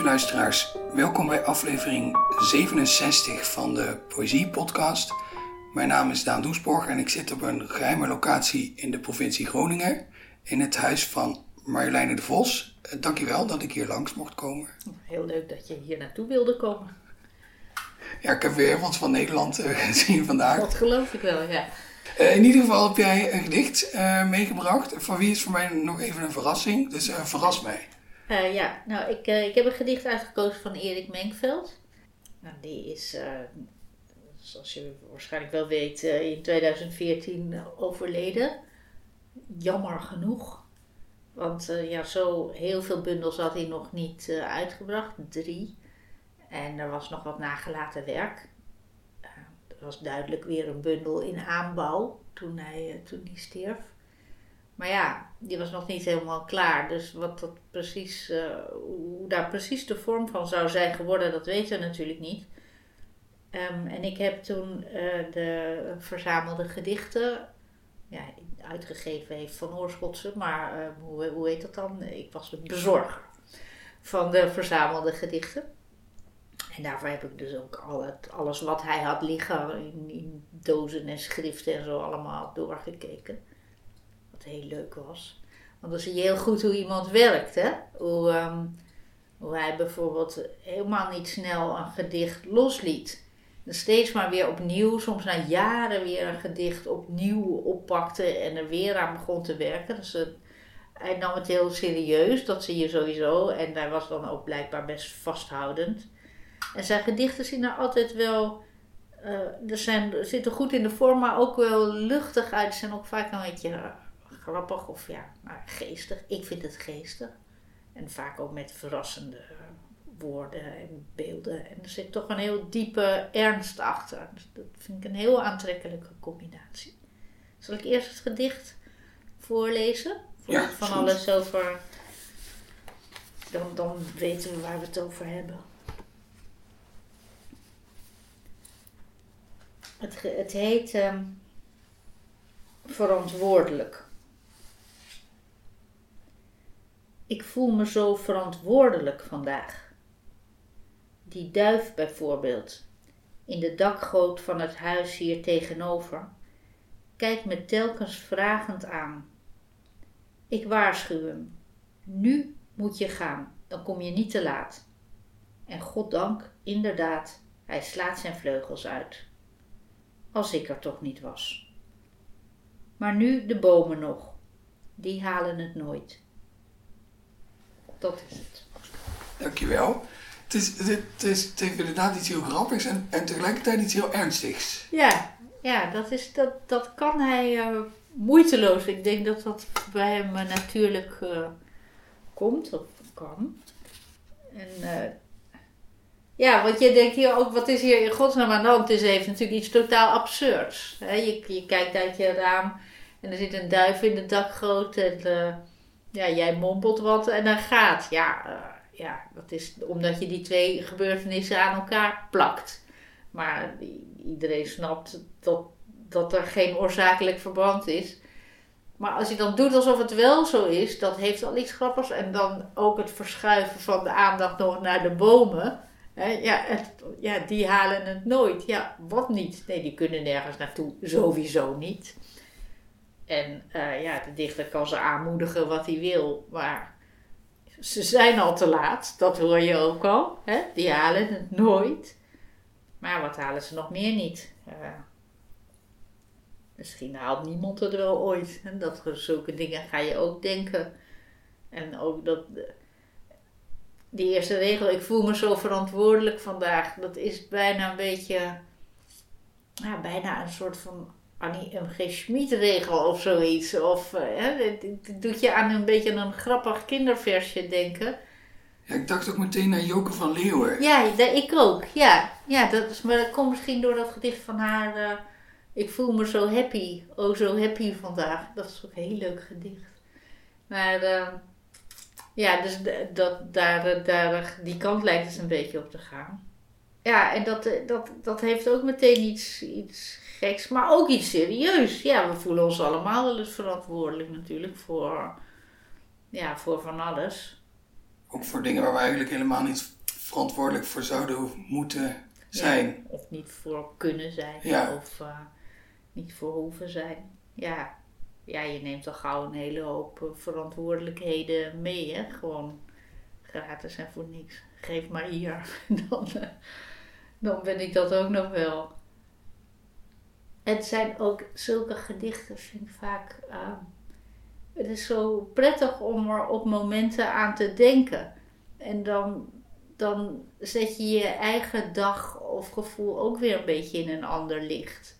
Lieve luisteraars, welkom bij aflevering 67 van de Poëzie Podcast. Mijn naam is Daan Doesborg en ik zit op een geheime locatie in de provincie Groningen, in het huis van Marjoleine de Vos. Eh, Dankjewel dat ik hier langs mocht komen. Heel leuk dat je hier naartoe wilde komen. Ja, ik heb weer wat van Nederland eh, gezien vandaag. Dat geloof ik wel, ja. Eh, in ieder geval heb jij een gedicht meegebracht. Van wie is voor mij nog even een verrassing, dus verras mij. Eh, ja, nou, ik, eh, ik heb een gedicht uitgekozen van Erik Menkveld. Nou, die is, eh, zoals je waarschijnlijk wel weet, in 2014 overleden. Jammer genoeg. Want ja, zo heel veel bundels had hij nog niet uitgebracht. Drie. En er was nog wat nagelaten werk. Er was duidelijk weer een bundel in aanbouw toen hij, toen hij stierf. Maar ja, die was nog niet helemaal klaar. Dus wat dat precies, eh, hoe daar precies de vorm van zou zijn geworden, dat weten we natuurlijk niet. Ehm, en ik heb toen eh, de verzamelde gedichten ja, uitgegeven heeft van Oorschotse, maar eh, hoe, hoe heet dat dan? Ik was de bezorger van de verzamelde gedichten. En daarvoor heb ik dus ook al het, alles wat hij had liggen in, in dozen en schriften en zo allemaal doorgekeken. Wat heel leuk was. Want dan zie je heel goed hoe iemand werkt. Hè? Hoe, hoe hij bijvoorbeeld helemaal niet snel een gedicht losliet. En steeds maar weer opnieuw, soms na jaren weer een gedicht opnieuw oppakte en er weer aan begon te werken. Dus hij nam het heel serieus, dat zie je sowieso. En hij was dan ook blijkbaar best vasthoudend. En zijn gedichten zien er altijd wel eh, er zijn, zitten goed in de vorm, maar ook wel luchtig uit. Ze zijn ook vaak een beetje grappig of ja, nou, geestig. Ik vind het geestig. En vaak ook met verrassende eh, woorden en beelden. En er zit toch een heel diepe ernst achter. Dus dat vind ik een heel aantrekkelijke combinatie. Zal ik eerst het gedicht voorlezen? Ja, van goed. alles over. Dan, dan weten we waar we het over hebben. Het, het heet ehm, Verantwoordelijk. Ik voel me zo verantwoordelijk vandaag. Die duif bijvoorbeeld, in de dakgoot van het huis hier tegenover, kijkt me telkens vragend aan. Ik waarschuw hem. Nu moet je gaan, dan kom je niet te laat. En goddank, inderdaad, hij slaat zijn vleugels uit. Als ik er toch niet was. Maar nu de bomen nog. Die halen het nooit. Dat is het. Dankjewel. Het, is, het, is, het heeft inderdaad iets heel grappigs en, en tegelijkertijd iets heel ernstigs. Ja, ja dat, is, dat, dat kan hij eh, moeiteloos. Ik denk dat dat bij hem eh, natuurlijk eh, komt, of kan. En ja, want je denkt hier ook, wat is hier in godsnaam aan de hand? Het is even natuurlijk iets totaal absurds. Hè? Je, je kijkt uit je raam en er zit een duif in de dakgoot en ja, jij mompelt wat en dan gaat. Ja, eh, ja, dat is omdat je die twee gebeurtenissen aan elkaar plakt. Maar iedereen snapt dat, dat er geen oorzakelijk verband is. Maar als je dan doet alsof het wel zo is, dat heeft al iets grappigs. En dan ook het verschuiven van de aandacht nog naar de bomen. Hè, ja, ja, die halen het nooit. Ja, wat niet? Nee, die kunnen nergens naartoe. Sowieso niet. En eh, ja, de dichter kan ze aanmoedigen wat hij wil. Maar ze zijn al te laat. Dat hoor je ook al. Hè? Die halen het nooit. Maar wat halen ze nog meer niet? Eh, misschien haalt niemand het wel ooit. En dat zulke dingen ga je ook denken. En ook dat. Die eerste regel, ik voel me zo verantwoordelijk vandaag. Dat is bijna een beetje. Ja, bijna een soort van Annie M. G. Schmid regel of zoiets. Of eh, hè, het, doet je aan een beetje een grappig kinderversje denken. Ja, ik dacht ook meteen naar Joke van Leeuwen. Ja, dat, ik ook. Ja, ja dat, is, maar dat komt misschien door dat gedicht van haar. eh, ik voel me zo happy. Oh, zo happy vandaag. Dat is ook een heel leuk gedicht. Maar eh, ja, dus dat, daar, daar, die kant lijkt het een beetje op te gaan. Ja, en dat, dat, dat heeft ook meteen iets, iets geks, maar ook iets serieus. Ja, we voelen ons allemaal wel eens verantwoordelijk natuurlijk voor, ja, voor van alles. Ook voor dingen waar we eigenlijk helemaal niet verantwoordelijk voor zouden moeten zijn. of niet voor kunnen zijn. Ja. Of uh, niet voor hoeven zijn. Ja. ja, je neemt al gauw een hele hoop eh, verantwoordelijkheden mee. Hè? Gewoon gratis en voor niks. Geef maar hier. dan, uh, dan ben ik dat ook nog wel. Het zijn ook zulke gedichten, vind ik vaak. Uh, het is zo prettig om er op momenten aan te denken. En dan, dan zet je je eigen dag of gevoel ook weer een beetje in een ander licht.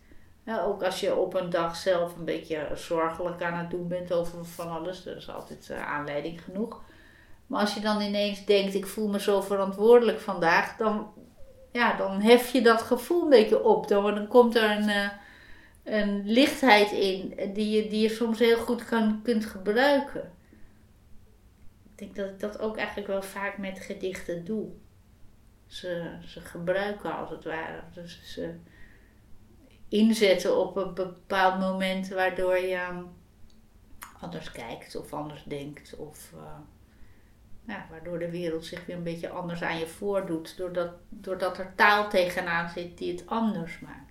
Ook als je op een dag zelf een beetje zorgelijk aan het doen bent over van alles, er is altijd uh, aanleiding genoeg. Maar als je dan ineens denkt, ik voel me zo verantwoordelijk vandaag, dan, ja, dan hef je dat gevoel een beetje op. Dan, dan komt er een, uh, een lichtheid in die je, die je soms heel goed kan, kunt gebruiken. Ik denk dat ik dat ook eigenlijk wel vaak met gedichten doe. Ze, ze gebruiken als het ware. Dus ze inzetten op een bepaald moment waardoor je anders kijkt of anders denkt. Of uh, ja, waardoor de wereld zich weer een beetje anders aan je voordoet. Doordat, doordat er taal tegenaan zit die het anders maakt.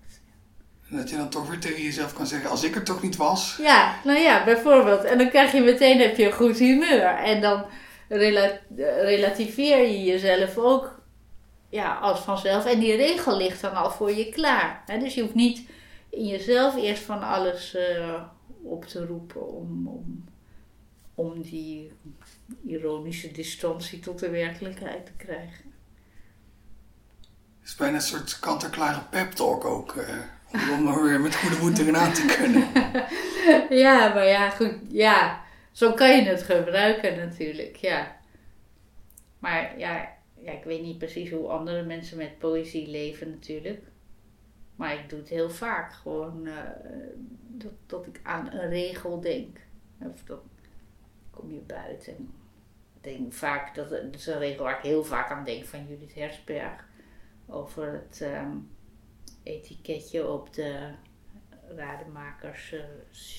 Dat je dan toch weer tegen jezelf kan zeggen, als ik er toch niet was. Ja, nou ja, bijvoorbeeld. En dan krijg je meteen heb je een goed humeur. En dan rela relativeer je jezelf ook ja, als vanzelf. En die regel ligt dan al voor je klaar. Hè? Dus je hoeft niet in jezelf eerst van alles uh, op te roepen om, om, om die ironische distantie tot de werkelijkheid te krijgen. Het is bijna een soort kant-en-klare pep talk ook. Uh, om er weer met goede moed tegenaan te kunnen. ja, maar ja, goed. Ja, zo kan je het gebruiken natuurlijk, ja. Maar ja, ja, ik weet niet precies hoe andere mensen met poëzie leven natuurlijk. Maar ik doe het heel vaak. Gewoon uh, dat, dat ik aan een regel denk. Of dan kom je buiten. Ik denk vaak, dat, is een regel waar ik heel vaak aan denk van Judith Hersberg. Over het um, etiketje op de rademakers uh,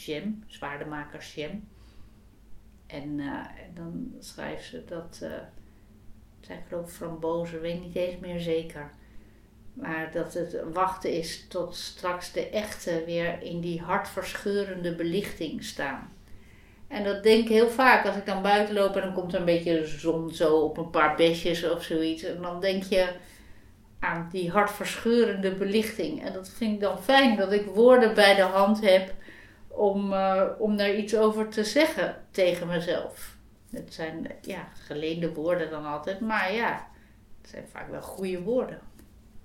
jam, zwaardemakers jam. En, uh, en dan schrijft ze dat, uh, zij geloof frambozen, weet niet eens meer zeker. Maar dat het wachten is tot straks de echte weer in die hartverscheurende belichting staan. En dat denk ik heel vaak als ik dan buiten loop en dan komt er een beetje zon zo op een paar besjes of zoiets. En dan denk je aan die hartverscheurende belichting. En dat vind ik dan fijn dat ik woorden bij de hand heb om, uh, om daar iets over te zeggen tegen mezelf. Het zijn ja, geleende woorden dan altijd, maar ja, het zijn vaak wel goede woorden.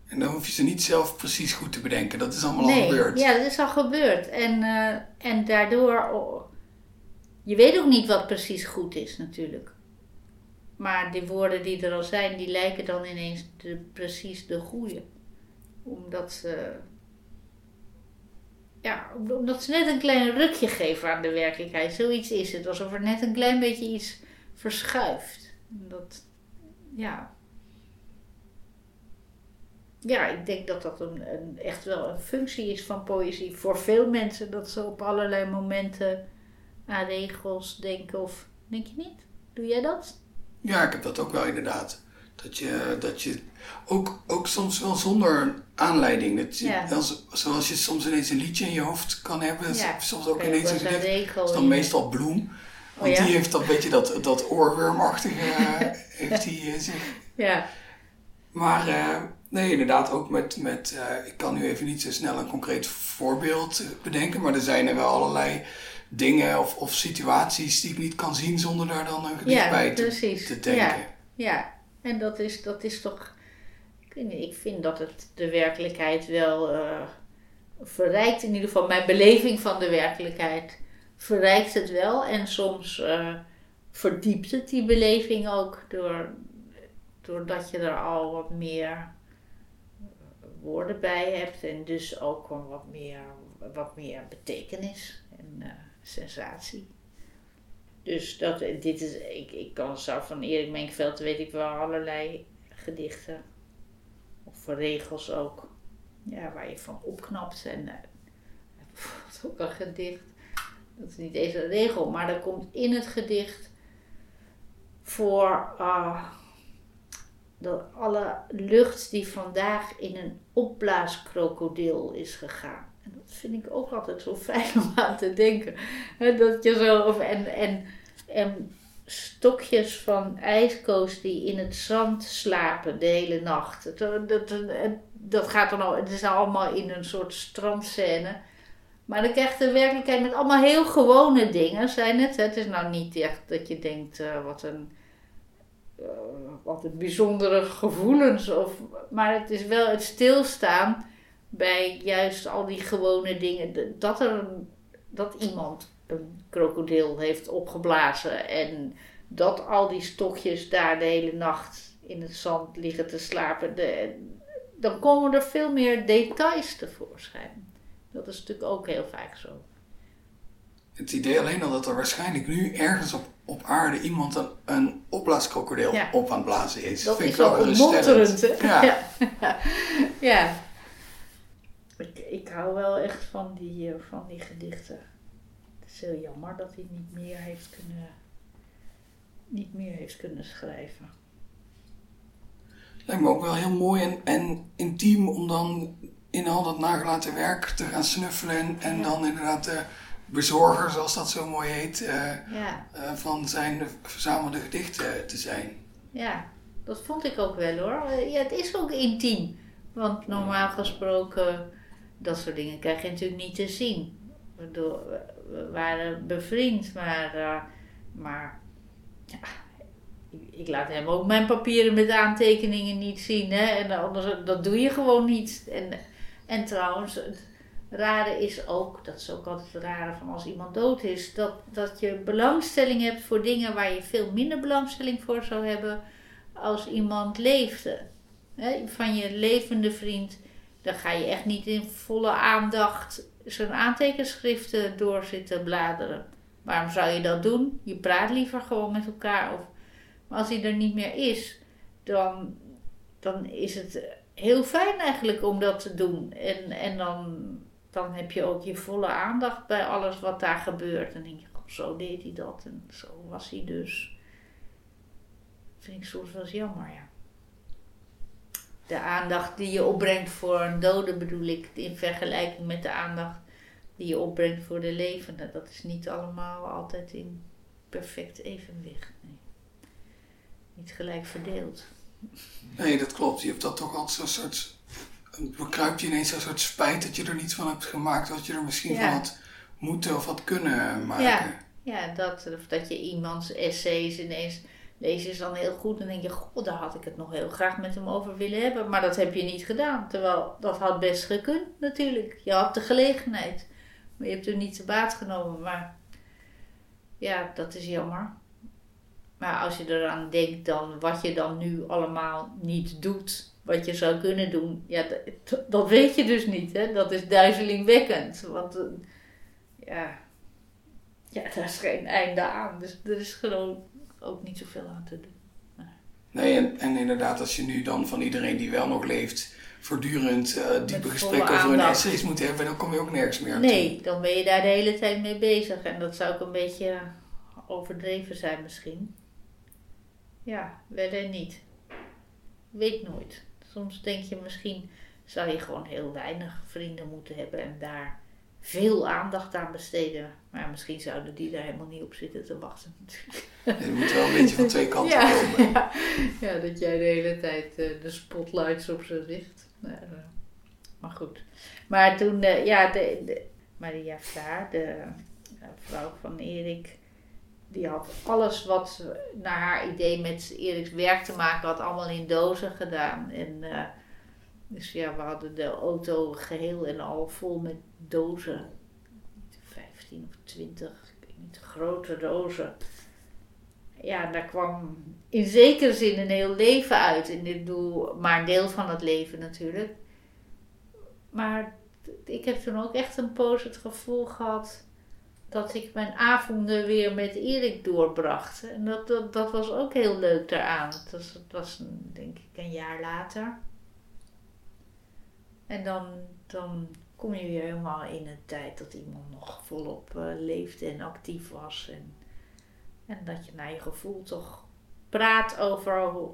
En dan hoef je ze niet zelf precies goed te bedenken. Dat is allemaal nee, al gebeurd. Ja, dat is al gebeurd. En, uh, en daardoor... Oh, je weet ook niet wat precies goed is natuurlijk. Maar die woorden die er al zijn, die lijken dan ineens de, precies de goede. Omdat ze... Ja, omdat ze net een klein rukje geven aan de werkelijkheid. Zoiets is het. Alsof er net een klein beetje iets verschuift. Dat, ja, ja, ik denk dat dat een, een, echt wel een functie is van poëzie voor veel mensen. Dat ze op allerlei momenten aan regels denken. Of denk je niet? Doe jij dat? Ja, ik heb dat ook wel inderdaad. Dat je, dat je ook, ook soms wel zonder aanleiding. Dat je, Ja. als, zoals je soms ineens een liedje in je hoofd kan hebben. Ja, Soms ook ineens een Dat is dan meestal bloem. Want Oh ja? die heeft dat beetje dat, dat oorwormachtige heeft die, eh, zich. Ja, Maar eh, nee, inderdaad ook met, met eh, ik kan nu even niet zo snel een concreet voorbeeld bedenken, maar er zijn er wel allerlei dingen of, of situaties die ik niet kan zien zonder daar dan een gedicht ja bij te, precies. te denken. Ja, ja, en dat is, dat is toch. Ik, weet niet, ik vind dat het de werkelijkheid wel eh, verrijkt. In ieder geval, mijn beleving van de werkelijkheid verrijkt het wel. En soms eh, verdiept het die beleving ook door, doordat je er al wat meer woorden bij hebt. En dus ook wel wat meer, wat meer betekenis en eh, sensatie. Dus dat, dit is, ik, ik kan zo van Erik Menkveld weet ik wel allerlei gedichten. Of regels ook. Ja, waar je van opknapt. En uh, bijvoorbeeld ook een gedicht. Dat is niet eens een regel, maar er komt in het gedicht voor uh, de, alle lucht die vandaag in een opblaaskrokodil is gegaan. En dat vind ik ook altijd zo fijn om aan te denken. dat je zo, of, en, en, en stokjes van ijskoos die in het zand slapen de hele nacht. Dat, dat, dat gaat dan al, het is allemaal in een soort strandscène. Maar dan krijgt de werkelijkheid met allemaal heel gewone dingen, zijn het. Het is nou niet echt dat je denkt, uh, wat een uh, wat een bijzondere gevoelens. Of, maar het is wel het stilstaan bij juist al die gewone dingen. Dat, er, dat iemand een krokodil heeft opgeblazen. En dat al die stokjes daar de hele nacht in het zand liggen te slapen. De, dan komen er veel meer details tevoorschijn. Dat is natuurlijk ook heel vaak zo. Het idee alleen al dat er waarschijnlijk nu ergens op, op aarde iemand een, een opblaaskrokodil op aan het blazen is. Dat vind is wel ontmonterend? Ja. ja. ja. Ik, ik hou wel echt van die, uh, van die gedichten. Het is heel jammer dat hij niet meer heeft kunnen, niet meer heeft kunnen schrijven. Lijkt me ook wel heel mooi en, en intiem om dan in al dat nagelaten werk te gaan snuffelen en, en dan inderdaad de bezorger, zoals dat zo mooi heet, uh, ja. uh, van zijn verzamelde gedichten te zijn. Ja, dat vond ik ook wel hoor. Ja, het is ook intiem. Want normaal gesproken, dat soort dingen krijg je natuurlijk niet te zien. We waren bevriend, maar, uh, maar ja, ik laat hem ook mijn papieren met aantekeningen niet zien. Hè? En anders, dat doe je gewoon niet. En, en trouwens, het rare is ook, dat is ook altijd het rare van als iemand dood is, dat, dat je belangstelling hebt voor dingen waar je veel minder belangstelling voor zou hebben als iemand leefde. Hè? Van je levende vriend, dan ga je echt niet in volle aandacht zijn aantekenschriften door zitten bladeren. Waarom zou je dat doen? Je praat liever gewoon met elkaar. Of, maar als hij er niet meer is, dan, dan is het heel fijn eigenlijk om dat te doen. En, en dan, dan heb je ook je volle aandacht bij alles wat daar gebeurt. En denk je, zo deed hij dat en zo was hij dus. Dat vind ik soms wel eens jammer, ja. De aandacht die je opbrengt voor een dode bedoel ik, in vergelijking met de aandacht die je opbrengt voor de levende. Dat is niet allemaal altijd in perfect evenwicht. Nee. Niet gelijk verdeeld. Nee, dat klopt. Je hebt dat toch altijd zo'n soort. bekruipt je ineens zo'n soort spijt dat je er niets van hebt gemaakt. Dat je er misschien van had moeten of had kunnen maken. Ja, ja dat, of dat je iemands essays ineens leest is dan heel goed. En denk je, god, daar had ik het nog heel graag met hem over willen hebben. Maar dat heb je niet gedaan. Terwijl dat had best gekund natuurlijk. Je had de gelegenheid. Maar je hebt er niet te baat genomen. Maar ja, dat is jammer. Maar als je eraan denkt dan wat je dan nu allemaal niet doet, wat je zou kunnen doen, ja, dat, dat weet je dus niet. Hè? Dat is duizelingwekkend. Want uh, ja, ja, daar is geen einde aan. Dus er is gewoon ook niet zoveel aan te doen. Nee, en, en inderdaad, als je nu dan van iedereen die wel nog leeft, voortdurend uh, diepe gesprekken over hun essays moet hebben, dan kom je ook nergens meer aan Nee, dan ben je daar de hele tijd mee bezig. En dat zou ook een beetje overdreven zijn misschien. Ja, verder niet. Weet nooit. Soms denk je misschien zou je gewoon heel weinig vrienden moeten hebben en daar veel aandacht aan besteden. Maar misschien zouden die daar helemaal niet op zitten te wachten. Je moet wel een beetje van twee kanten ja, komen. Ja, ja, dat jij de hele tijd uh, de spotlights op ze richt. Maar, uh, maar goed. Maar toen, uh, ja, de, de Maria Vlaar, de vrouw van Erik, die had alles wat naar haar idee met Eriks werk te maken had, allemaal in dozen gedaan. En, dus ja, we hadden de auto geheel en al vol met dozen. 15 of 20, ik weet niet, grote dozen. Ja, daar kwam in zekere zin een heel leven uit. En ik bedoel, maar een deel van het leven natuurlijk. Maar ik heb toen ook echt een poos het gevoel gehad dat ik mijn avonden weer met Erik doorbracht. En dat, dat, dat was ook heel leuk daaraan. Dat was, dat was denk ik een jaar later. En dan, dan kom je weer helemaal in een tijd dat iemand nog volop uh, leefde en actief was. En, en dat je naar je gevoel toch praat over hoe,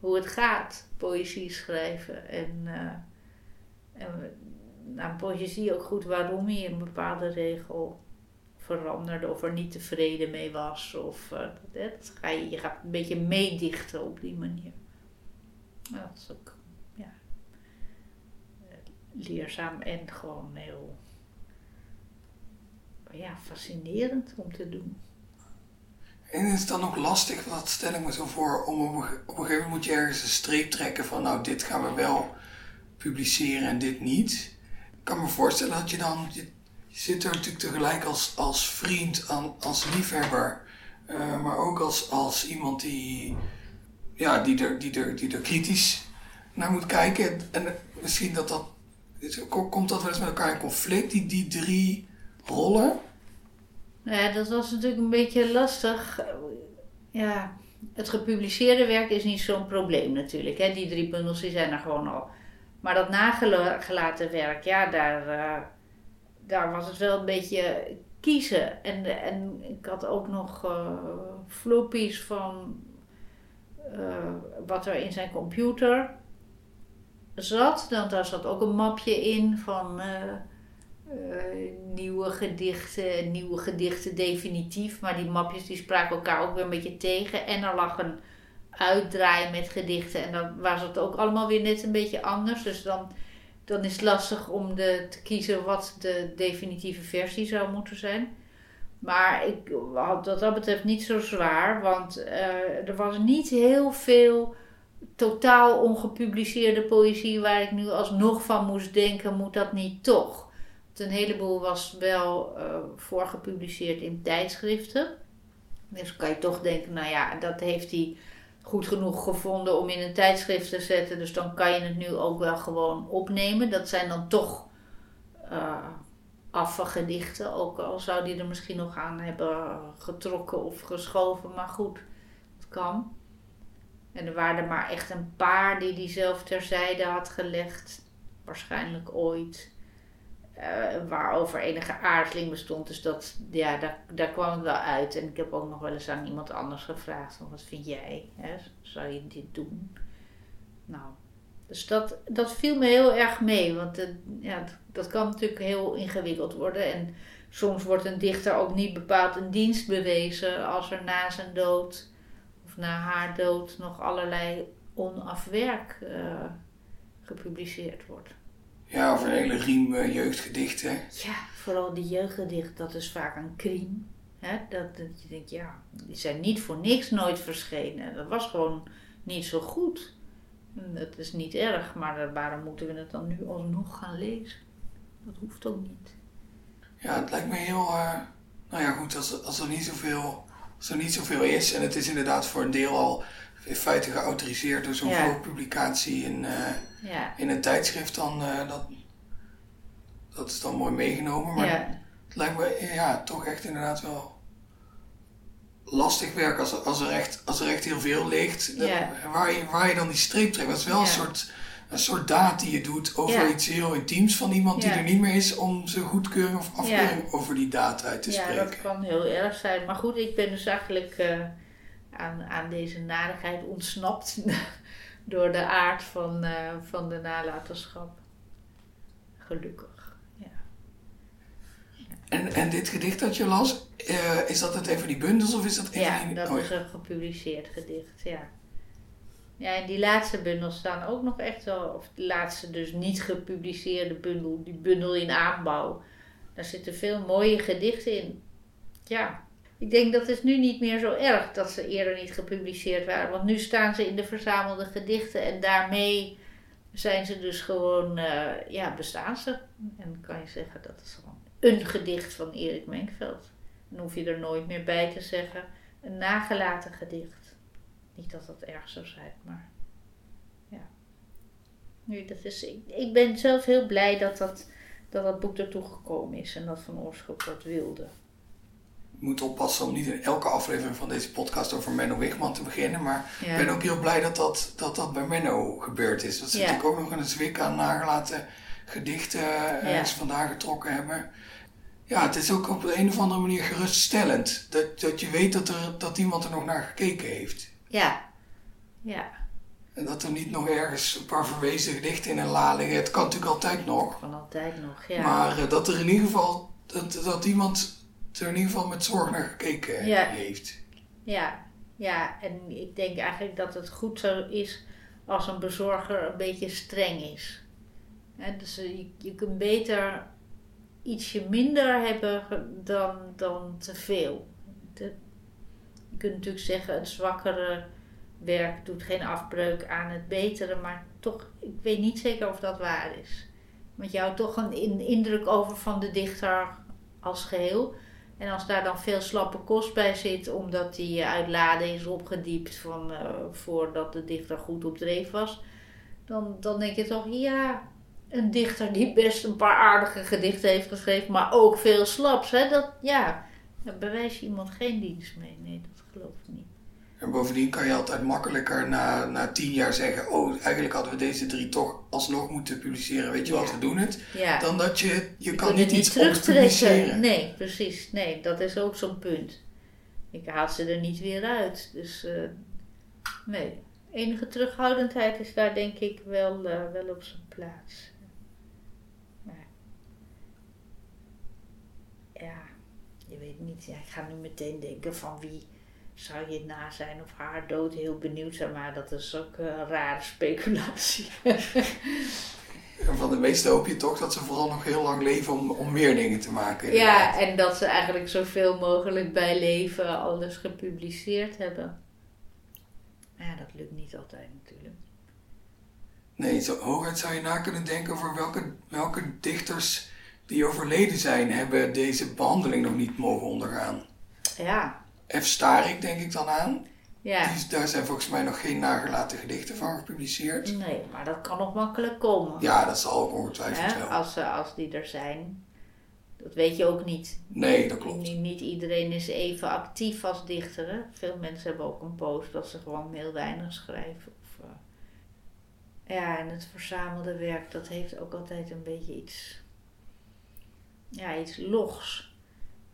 hoe het gaat, poëzie schrijven. En, uh, en nou, poëzie ook goed waarom je een bepaalde regel veranderde of er niet tevreden mee was. Of uh, dat ga je, je gaat een beetje meedichten op die manier. Dat is ook leerzaam en gewoon heel ja, fascinerend om te doen. En is het dan ook lastig, dat stel ik me zo voor, om op een, gegeven moment moet je ergens een streep trekken van nou dit gaan we wel publiceren en dit niet. Ik kan me voorstellen dat je dan, je, zit er natuurlijk tegelijk als, als vriend, als liefhebber, uh, maar ook als, als iemand die, ja, die, er, die, er, die er kritisch naar moet kijken. En misschien dat dat, komt dat wel eens met elkaar in conflict, die, die drie rollen? Ja, dat was natuurlijk een beetje lastig. Ja, het gepubliceerde werk is niet zo'n probleem natuurlijk. Hè? Die drie bundels die zijn er gewoon al. Maar dat nagelaten werk, ja, daar, uh, daar was het wel een beetje kiezen. En, en ik had ook nog uh, floppies van uh, wat er in zijn computer zat. Dan, daar zat ook een mapje in van uh, nieuwe gedichten, nieuwe gedichten definitief. Maar die mapjes die spraken elkaar ook weer een beetje tegen. En er lag een uitdraai met gedichten. En dan was het ook allemaal weer net een beetje anders. Dus dan, dan is het lastig om de, te kiezen wat de definitieve versie zou moeten zijn. Maar ik had wat dat betreft niet zo zwaar. Want uh, er was niet heel veel totaal ongepubliceerde poëzie waar ik nu alsnog van moest denken, moet dat niet toch? een heleboel was wel uh, voorgepubliceerd in tijdschriften. Dus kan je toch denken, nou ja, dat heeft hij goed genoeg gevonden om in een tijdschrift te zetten. Dus dan kan je het nu ook wel gewoon opnemen. Dat zijn dan toch uh, afvalgedichten. Ook al zou die er misschien nog aan hebben getrokken of geschoven. Maar goed, het kan. En er waren er maar echt een paar die hij zelf terzijde had gelegd. Waarschijnlijk ooit. Uh, waarover enige aarzeling bestond. Dus dat, ja, daar, daar kwam het wel uit. En ik heb ook nog wel eens aan iemand anders gevraagd: van, wat vind jij? Hè? Zou je dit doen? Nou, dus dat, dat viel me heel erg mee. Want ja, dat kan natuurlijk heel ingewikkeld worden. En soms wordt een dichter ook niet bepaald een dienst bewezen als er na zijn dood na haar dood nog allerlei onafwerk uh, gepubliceerd wordt. Ja, of een hele riem uh, jeugdgedichten. Ja, vooral die jeugdgedichten, dat is vaak een crime. Hè? Dat, dat je denkt, ja, die zijn niet voor niks nooit verschenen. Dat was gewoon niet zo goed. Dat is niet erg, maar waarom moeten we het dan nu alsnog gaan lezen? Dat hoeft ook niet. Ja, het lijkt me heel. Uh, nou ja, goed, als, als, er niet zoveel, als er niet zoveel is en het is inderdaad voor een deel al in feite geautoriseerd door zo'n ja. publicatie in. Uh, ja. in een tijdschrift dan, uh, dat, dat is dan mooi meegenomen. Maar ja. het lijkt me ja, toch echt inderdaad wel lastig werk als, als, er, echt, als er echt heel veel ligt. Waar, je, waar je dan die streep trekt. Dat is wel een, soort, een soort daad die je doet over iets heel intiems van iemand die er niet meer is om zijn goedkeuring of afkeuring over die daad uit te spreken. Ja, dat kan heel erg zijn. Maar goed, ik ben dus eigenlijk uh, aan, aan deze nadigheid ontsnapt. door de aard van, uh, van de nalatenschap. Gelukkig, ja. En, en dit gedicht dat je las, uh, is dat het een van die bundels of is dat een ja, van die... dat is een gepubliceerd gedicht, ja. Ja, en die laatste bundels staan ook nog echt wel, of de laatste dus niet gepubliceerde bundel, die bundel in aanbouw. Daar zitten veel mooie gedichten in. Ja, ik denk dat het nu niet meer zo erg dat ze eerder niet gepubliceerd waren. Want nu staan ze in de verzamelde gedichten en daarmee zijn ze dus gewoon, uh, ja, bestaan ze. En kan je zeggen dat is gewoon een gedicht van Erik Menkveld. Dan hoef je er nooit meer bij te zeggen. Een nagelaten gedicht. Niet dat dat erg zou zijn, maar ja. Nu, dat is, ik, ik ben zelf heel blij dat dat, dat dat boek ertoe gekomen is en dat Van Oorschot dat wilde moet oppassen om niet in elke aflevering van deze podcast over Menno Wigman te beginnen. Maar ik ben ook heel blij dat dat, dat, dat bij Menno gebeurd is. Dat ze natuurlijk ook nog een zwik aan nagelaten gedichten ja. vandaan getrokken hebben. Ja, het is ook op een of andere manier geruststellend. Dat, dat je weet dat, er, dat iemand er nog naar gekeken heeft. Ja, ja. En dat er niet nog ergens een paar verwezen gedichten in een la liggen. Het kan natuurlijk altijd nog. Van altijd nog, ja. Maar eh, dat er in ieder geval, dat, dat iemand er in ieder geval met zorg naar gekeken Ja. heeft. Ja, ja, en ik denk eigenlijk dat het goed zo is als een bezorger een beetje streng is. Hè, dus eh, je, je kunt beter ietsje minder hebben dan, dan te veel. Je kunt natuurlijk zeggen, het zwakkere werk doet geen afbreuk aan het betere, maar toch, ik weet niet zeker of dat waar is. Want houdt toch een in- indruk over van de dichter als geheel. En als daar dan veel slappe kost bij zit, omdat die uit laden is opgediept van, eh, voordat de dichter goed op dreef was, dan, dan denk je toch, ja, een dichter die best een paar aardige gedichten heeft geschreven, maar ook veel slaps. Hè? Dat, ja, daar bewijs je iemand geen dienst mee. Nee, geloof ik niet. En bovendien kan je altijd makkelijker na, na tien jaar zeggen: Oh, eigenlijk hadden we deze drie toch alsnog moeten publiceren. Weet je wat, Ja. we doen het. Ja, Dan dat je, je, je kan niet iets terugtrekken. Nee, precies. Nee, dat is ook zo'n punt. Ik haal ze er niet weer uit. Dus eh, nee, enige terughoudendheid is daar denk ik wel, eh, wel op zijn plaats. Maar, ja, je weet niet. Ja, ik ga nu meteen denken van wie zou je na zijn of haar dood heel benieuwd zijn. Maar dat is ook een rare speculatie. En van de meeste hoop je toch dat ze vooral nog heel lang leven om, om meer dingen te maken. Ja, en dat ze eigenlijk zoveel mogelijk bij leven alles gepubliceerd hebben. Maar ja, dat lukt niet altijd natuurlijk. Nee, zo, hooguit zou je na kunnen denken over welke, welke dichters die overleden zijn, hebben deze behandeling nog niet mogen ondergaan. Ja, F. Starik denk ik dan aan. ja. Die daar zijn volgens mij nog geen nagelaten gedichten van gepubliceerd. Nee, maar dat kan nog makkelijk komen. Ja, dat zal ook ongetwijfeld wel. Als, ze- als die er zijn. Dat weet je ook niet. Nee, dat klopt. Niet, niet iedereen is even actief als dichter. Hè? Veel mensen hebben ook een post dat ze gewoon heel weinig schrijven. Of, eh, Ja, en het verzamelde werk, dat heeft ook altijd een beetje iets, ja, iets logs.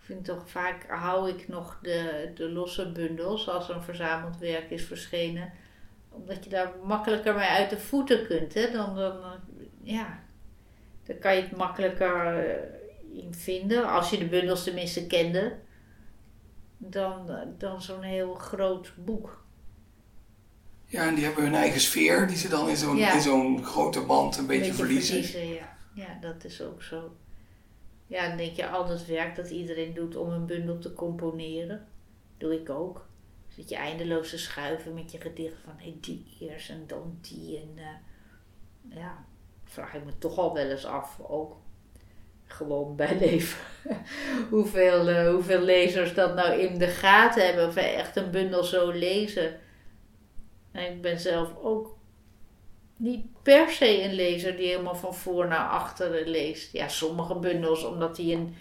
Ik vind toch vaak, hou ik nog de, de losse bundels als er een verzameld werk is verschenen. Omdat je daar makkelijker mee uit de voeten kunt. Hè? Dan, dan, eh, ja, dan kan je het makkelijker eh, in vinden. Als je de bundels tenminste kende. Dan, dan zo'n heel groot boek. Ja, en die hebben hun eigen sfeer, die ze dan in zo'n Ja. in zo'n grote band een beetje, verliezen. ja. ja, dat is ook zo. Ja, dan denk je al dat werk dat iedereen doet om een bundel te componeren. Doe ik ook. Zit je eindeloos te schuiven met je gedicht van hey, die eerst en dan die. En eh, ja, vraag ik me toch al wel eens af. Ook gewoon bij leven. hoeveel, eh, hoeveel lezers dat nou in de gaten hebben. Of echt een bundel zo lezen. En ik ben zelf ook niet per se een lezer die helemaal van voor naar achteren leest. Ja, sommige bundels omdat die een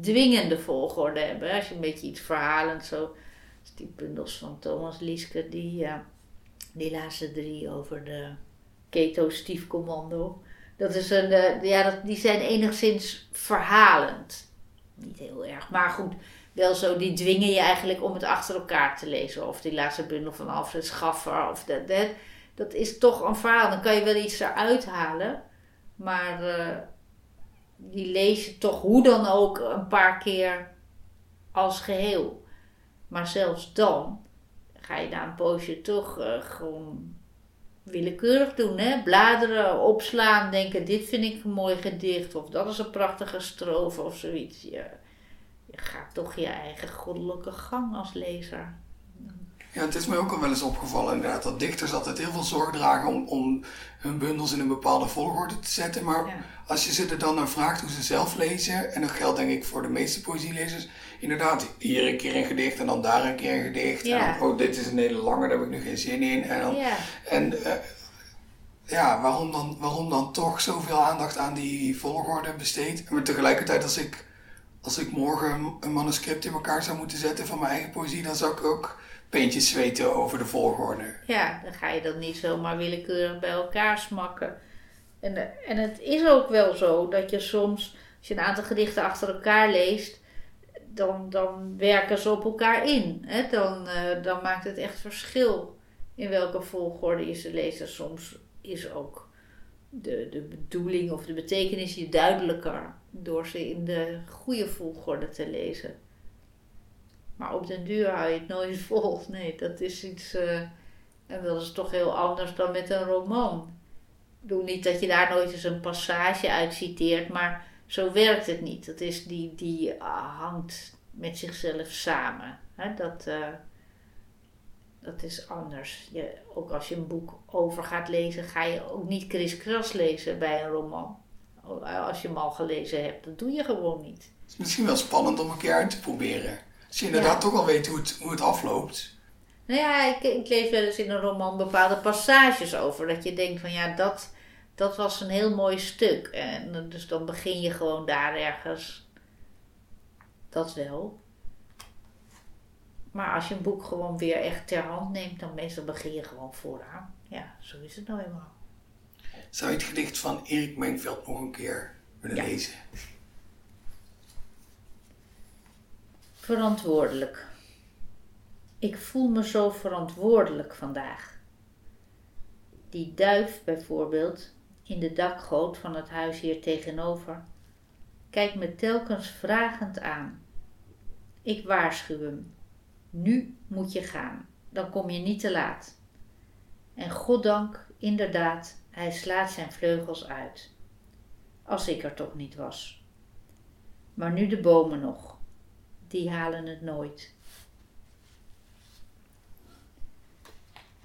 dwingende volgorde hebben. Als je een beetje iets verhalend zo. Dus die bundels van Thomas Lieske, die, ja, die laatste drie over de keto stiefcommando. Dat is een, eh, ja, dat, die zijn enigszins verhalend. Niet heel erg, maar goed. Wel zo, die dwingen je eigenlijk om het achter elkaar te lezen. Of die laatste bundel van Alfred Schaffer. Of dat, dat, dat is toch een verhaal. Dan kan je wel iets eruit halen. Maar eh, die lees je toch hoe dan ook een paar keer als geheel. Maar zelfs dan ga je na een poosje toch eh, gewoon willekeurig doen. Hè? Bladeren, opslaan, denken dit vind ik een mooi gedicht. Of dat is een prachtige strofe of zoiets. Je, je gaat toch je eigen goddelijke gang als lezer. Ja, het is mij ook al wel eens opgevallen inderdaad dat dichters altijd heel veel zorg dragen om, om hun bundels in een bepaalde volgorde te zetten. Maar Ja. als je ze er dan naar vraagt hoe ze zelf lezen, en dat geldt denk ik voor de meeste poëzielezers, inderdaad, hier een keer een gedicht en dan daar een keer een gedicht. Ja. En dan, oh, dit is een hele lange, daar heb ik nu geen zin in. En, dan, Ja, en eh, ja, waarom dan, waarom dan toch zoveel aandacht aan die volgorde besteed? Maar tegelijkertijd, als ik, als ik morgen een- een manuscript in elkaar zou moeten zetten van mijn eigen poëzie, dan zou ik ook peentjes zweten over de volgorde. ja, dan ga je dat niet zomaar willekeurig bij elkaar smakken. En, eh, en het is ook wel zo dat je soms, als je een aantal gedichten achter elkaar leest, dan, dan werken ze op elkaar in. Hè? Dan, eh, dan maakt het echt verschil in welke volgorde je ze leest. soms is ook de, de bedoeling of de betekenis je duidelijker door ze in de goede volgorde te lezen. Maar op den duur hou je het nooit vol. Nee, dat is iets. Uh, en dat is toch heel anders dan met een roman. Ik bedoel niet dat je daar nooit eens een passage uit citeert, maar zo werkt het niet. Dat is die, die uh, hangt met zichzelf samen. Dat, uh, dat is anders. Je, ook als je een boek over gaat lezen, ga je ook niet kriskras lezen bij een roman. Als je hem al gelezen hebt, dat doe je gewoon niet. Het is misschien wel spannend om een keer uit te proberen. Als je inderdaad toch al weet hoe het, hoe het afloopt. Nou ja, ik, ik lees wel eens in een roman bepaalde passages over. Dat je denkt van ja, dat, dat was een heel mooi stuk. En dus dan begin je gewoon daar ergens. Dat wel. Maar als je een boek gewoon weer echt ter hand neemt, dan meestal begin je gewoon vooraan. Ja, zo is het nou eenmaal. Zou je het gedicht van Erik Mengveld nog een keer willen lezen? Verantwoordelijk. Ik voel me zo verantwoordelijk vandaag. Die duif bijvoorbeeld, in de dakgoot van het huis hier tegenover, kijkt me telkens vragend aan. Ik waarschuw hem. Nu moet je gaan, dan kom je niet te laat. En goddank, inderdaad, hij slaat zijn vleugels uit. Als ik er toch niet was. Maar nu de bomen nog die halen het nooit.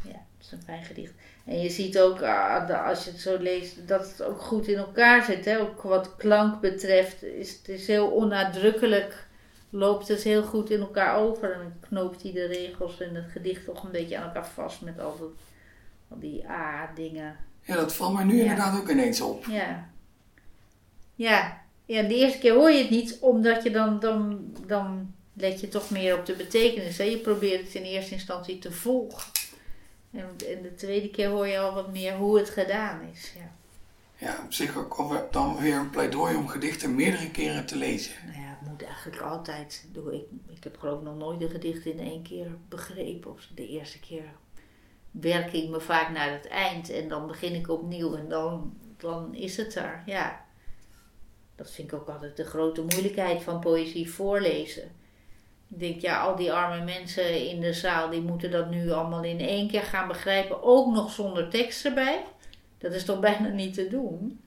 Ja, dat is een fijn gedicht. En je ziet ook, ah, als je het zo leest, dat het ook goed in elkaar zit. Hè? Ook wat klank betreft is het is heel onnadrukkelijk. Loopt het heel goed in elkaar over. En dan knoopt hij de regels en het gedicht toch een beetje aan elkaar vast met al, dat, al die A-dingen. Ja, dat valt mij nu inderdaad ook ineens op. Ja. Ja, ja, de eerste keer hoor je het niet, omdat je dan, dan, dan let je toch meer op de betekenis. Hè? Je probeert het in eerste instantie te volgen. En, en de tweede keer hoor je al wat meer hoe het gedaan is. Ja, ja op zich ook dan weer een pleidooi om gedichten meerdere keren te lezen. Nou ja, het moet eigenlijk altijd. Ik, ik heb geloof ik nog nooit een gedicht in één keer begrepen. Of de eerste keer werk ik me vaak naar het eind en dan begin ik opnieuw en dan, dan is het er. Ja dat vind ik ook altijd de grote moeilijkheid van poëzie voorlezen. Ik denk, ja, al die arme mensen in de zaal, die moeten dat nu allemaal in één keer gaan begrijpen, ook nog zonder tekst erbij. Dat is toch bijna niet te doen.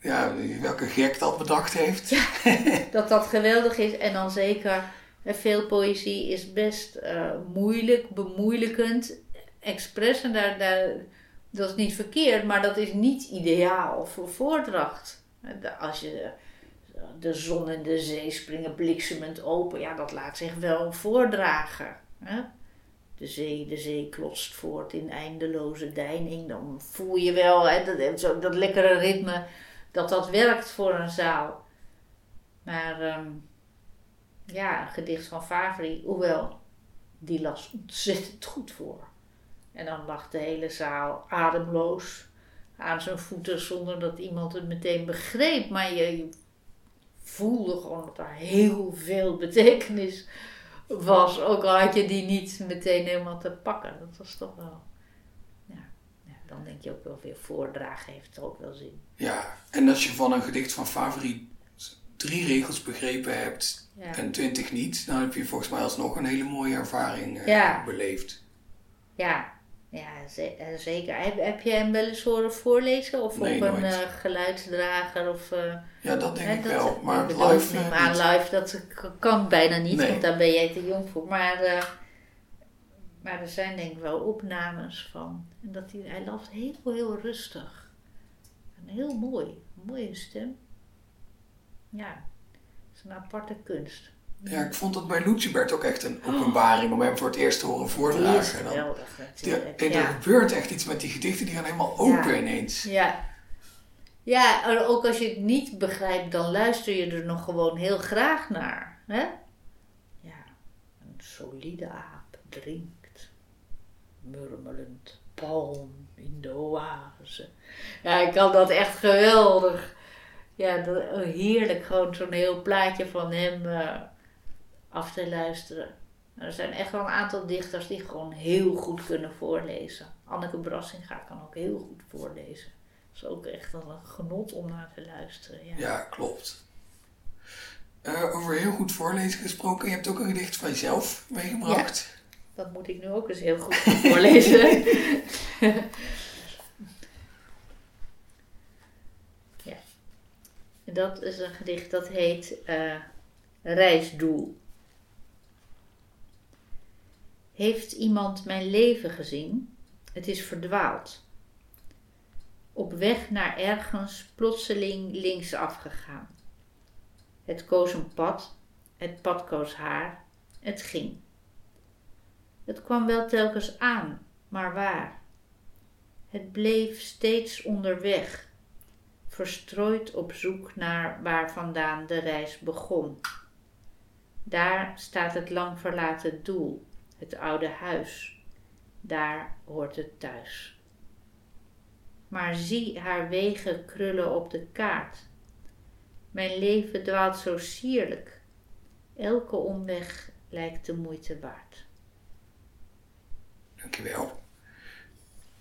Ja, welke gek dat bedacht heeft. Ja, dat dat geweldig is. En dan zeker, veel poëzie is best uh, moeilijk, bemoeilijkend, expres. En daar, daar, dat is niet verkeerd, maar dat is niet ideaal voor voordracht. Als je de zon en de zee springen bliksemend open. Ja, dat laat zich wel voordragen. Hè? De zee, de zee klotst voort in eindeloze deining. Dan voel je wel hè, dat, dat lekkere ritme, dat dat werkt voor een zaal. Maar ehm, ja, een gedicht van Favri, hoewel, die las ontzettend goed voor. En dan lag de hele zaal ademloos aan zijn voeten zonder dat iemand het meteen begreep. Maar je, voelde gewoon dat er heel veel betekenis was. Ook al had je die niet meteen helemaal te pakken. Dat was toch wel. Ja, ja dan denk je ook wel weer voordragen heeft ook wel zin. Ja, en als je van een gedicht van favoriet drie regels begrepen hebt en twintig niet, dan heb je volgens mij alsnog een hele mooie ervaring uh, beleefd. Ja, ja, eh, zeker. Heb, heb je hem wel eens horen voorlezen? Of op een uh, geluidsdrager? Of, uh, ja, dat denk ik wel. Maar live uh, aan live, dat kan bijna niet, want daar ben jij te jong voor. Maar, maar er zijn denk ik wel opnames van. En dat hij, hij las heel, heel rustig. En heel mooi. Mooie stem. Ja, het is een aparte kunst. Ja, ik vond dat bij Lucibert ook echt een openbaring om hem voor het eerst te horen voordragen. is geweldig natuurlijk. en er gebeurt echt iets met die gedichten, die gaan helemaal open ineens. Ja. Ja, ook als je het niet begrijpt, dan luister je er nog gewoon heel graag naar. Hè? Ja, een solide aap drinkt, murmelend palm in de oase. Ja, ik kan dat echt geweldig. Ja, heerlijk, gewoon zo'n heel plaatje van hem... Uh, af te luisteren. Er zijn echt wel een aantal dichters die gewoon heel goed kunnen voorlezen. Anneke Brassinga kan ook heel goed voorlezen. Dat is ook echt een genot om naar te luisteren. Ja, Ja, klopt. Eh, over heel goed voorlezen gesproken, je hebt ook een gedicht van jezelf meegebracht. dat moet ik nu ook eens heel goed voorlezen. ja. Dat is een gedicht dat heet eh, Reisdoel. Heeft iemand mijn leven gezien? Het is verdwaald. Op weg naar ergens plotseling linksaf gegaan. Het koos een pad, het pad koos haar, het ging. Het kwam wel telkens aan, maar waar? Het bleef steeds onderweg, verstrooid op zoek naar waar vandaan de reis begon. Daar staat het lang verlaten doel, het oude huis. Daar hoort het thuis. Maar zie haar wegen krullen op de kaart. Mijn leven dwaalt zo sierlijk. Elke omweg lijkt de moeite waard. Dankjewel.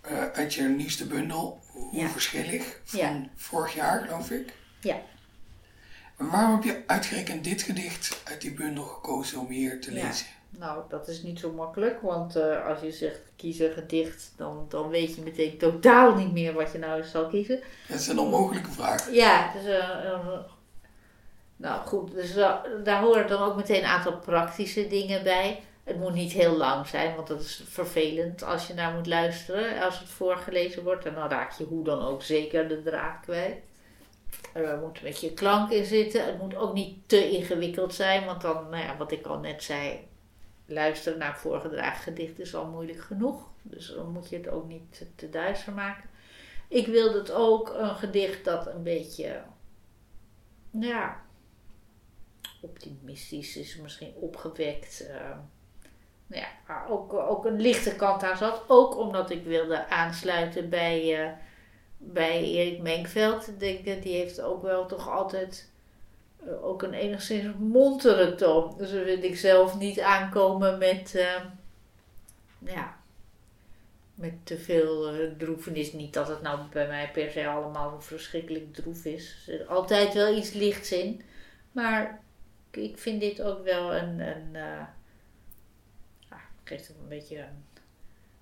Eh uit je nieuwste bundel, Hoe Ja. verschillig, van Ja. vorig jaar geloof ik. Ja, En waarom heb je uitgerekend dit gedicht uit die bundel gekozen om hier te Ja. lezen? Nou dat is niet zo makkelijk, want eh, als je zegt kies een gedicht, dan, dan weet je meteen totaal niet meer wat je nou eens zal kiezen. Dat is een onmogelijke vraag. Ja, dus, eh, nou goed, dus daar horen dan ook meteen een aantal praktische dingen bij. Het moet niet heel lang zijn, want dat is vervelend als je naar moet luisteren. Als het voorgelezen wordt, en dan raak je hoe dan ook zeker de draad kwijt. Er moet een beetje klank in zitten. Het moet ook niet te ingewikkeld zijn, want dan, nou ja, wat ik al net zei, luisteren naar voorgedragen gedicht is al moeilijk genoeg. Dus dan moet je het ook niet te, te duister maken. Ik wilde het ook een gedicht dat een beetje, ja, optimistisch is, misschien opgewekt. eh, nou ja, maar ook, ook een lichte kant aan zat. Ook omdat ik wilde aansluiten bij, eh, bij Erik Menkveld. Ik die heeft ook wel toch altijd ook een enigszins montere toon. Dus dat wil ik zelf niet aankomen met, eh, ja, met te veel eh, droefenis. Niet dat het nou bij mij per se allemaal verschrikkelijk droef is. Er zit altijd wel iets lichts in. Maar ik- vind dit ook wel een, een eh, ja, geeft ook een beetje een,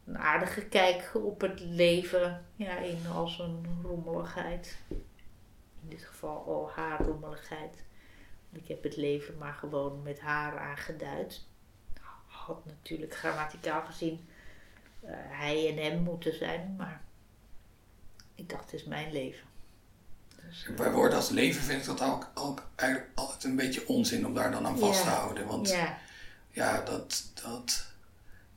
een aardige kijk op het leven. Ja, in als een rommeligheid. In dit geval al haar rommeligheid. Ik heb het leven maar gewoon met haar aangeduid. Had natuurlijk grammaticaal gezien eh, hij en hem moeten zijn, maar ik dacht, het is mijn leven. Dus, eh, Bij woorden als leven vind ik dat ook, ook eigenlijk altijd een beetje onzin om daar dan aan vast te houden. Want ja, ja, dat, dat.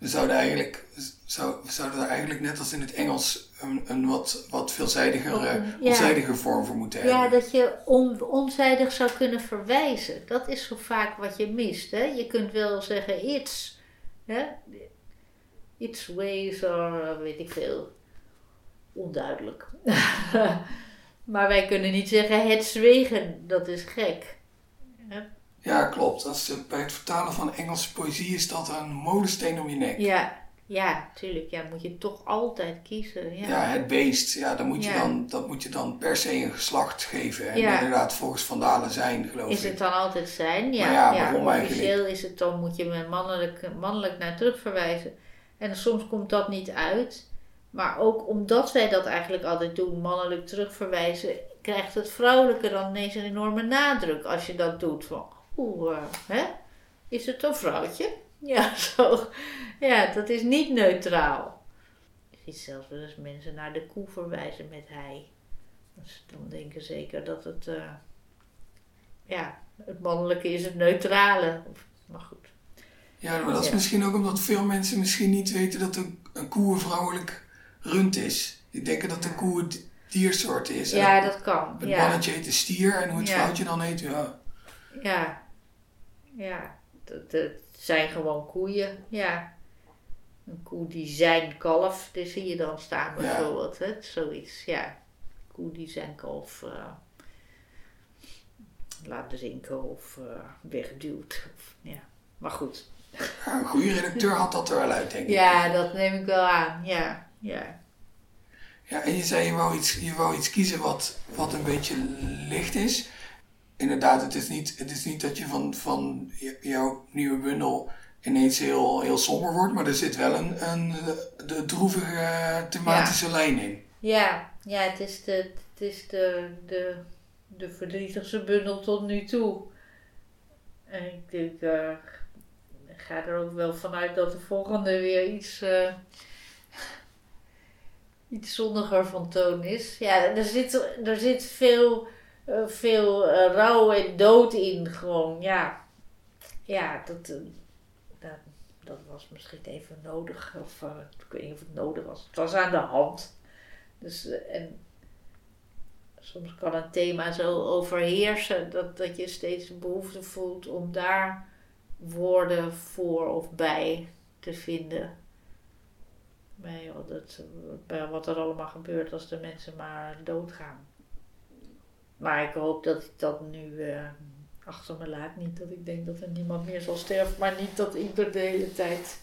We zouden eigenlijk, zou, zouden daar eigenlijk net als in het Engels een, een wat, wat veelzijdiger, Ook eh, ja. onzijdige vorm voor moeten ja, hebben. dat je on, onzijdig zou kunnen verwijzen. Dat is zo vaak wat je mist. Hè? Je kunt wel zeggen iets. Hè? Its ways or weet ik veel. Onduidelijk. maar wij kunnen niet zeggen het zwegen. Dat is gek. Ja, klopt. Als, eh, bij het vertalen van Engelse poëzie is dat een molensteen om je nek. Ja, ja, tuurlijk. Ja, moet je toch altijd kiezen. Ja, Ja, het beest, ja, dan moet je Ja. dan, dat moet je dan per se een geslacht geven. En Ja. inderdaad, volgens Vandalen zijn, geloof Is ik. het dan altijd zijn? Ja, Maar ja, waarom officieel is het dan, moet je me mannelijk, mannelijk naar terug verwijzen. En soms komt dat niet uit. Maar ook omdat wij dat eigenlijk altijd doen, mannelijk terugverwijzen, krijgt het vrouwelijke dan ineens een enorme nadruk als je dat doet. Van, oeh, eh, hè? Is het een vrouwtje? Ja, zo. Ja, dat is niet neutraal. Je ziet zelfs wel eens mensen naar de koe verwijzen met hij. Dus dan denken ze zeker dat het, eh, ja, het mannelijke is het neutrale. Of- Maar goed. Ja, maar dat is Ja. misschien ook omdat veel mensen misschien niet weten dat een, een koe een vrouwelijk rund is. Die denken dat de koe een di- diersoort is. Ja, dat- dat kan. Het Ja, mannetje heet een stier en hoe het Ja. vrouwtje dan heet, ja. ja. Ja. Dat, dat zijn gewoon koeien. Ja. Een koe die zijn kalf, die zie je dan staan bijvoorbeeld. Hè? Zoiets, ja. Een koe die zijn kalf eh, laat drinken of eh, wegduwt. Of, ja. Maar goed. een goede redacteur had dat er wel uit, denk ik. Ja, dat neem ik wel aan. Ja, ja. Ja, en je zei je wou iets, je wou iets kiezen wat, wat een beetje licht is. Inderdaad, het is niet, het is niet dat je van, van jouw nieuwe bundel ineens heel, heel somber wordt, maar er zit wel een, een de droevige thematische lijn in. Ja, ja het is, de, het is de, de, de verdrietigste bundel tot nu toe. En ik denk, uh, ik ga er ook wel vanuit dat de volgende weer iets, uh, iets zonniger van toon is. Ja, er zit, er zit veel, veel rouw en dood in gewoon, ja. Ja, dat dat, dat was misschien even nodig. Of ik weet niet of het nodig was. Het was aan de hand. Dus, en soms kan een thema zo overheersen dat, dat je steeds behoefte voelt om daar woorden voor of bij te vinden. Bij wat er allemaal gebeurt als de mensen maar doodgaan. Maar ik hoop dat ik dat nu uh, achter me laat. Niet dat ik denk dat er niemand meer zal sterven, maar niet dat ik er de hele tijd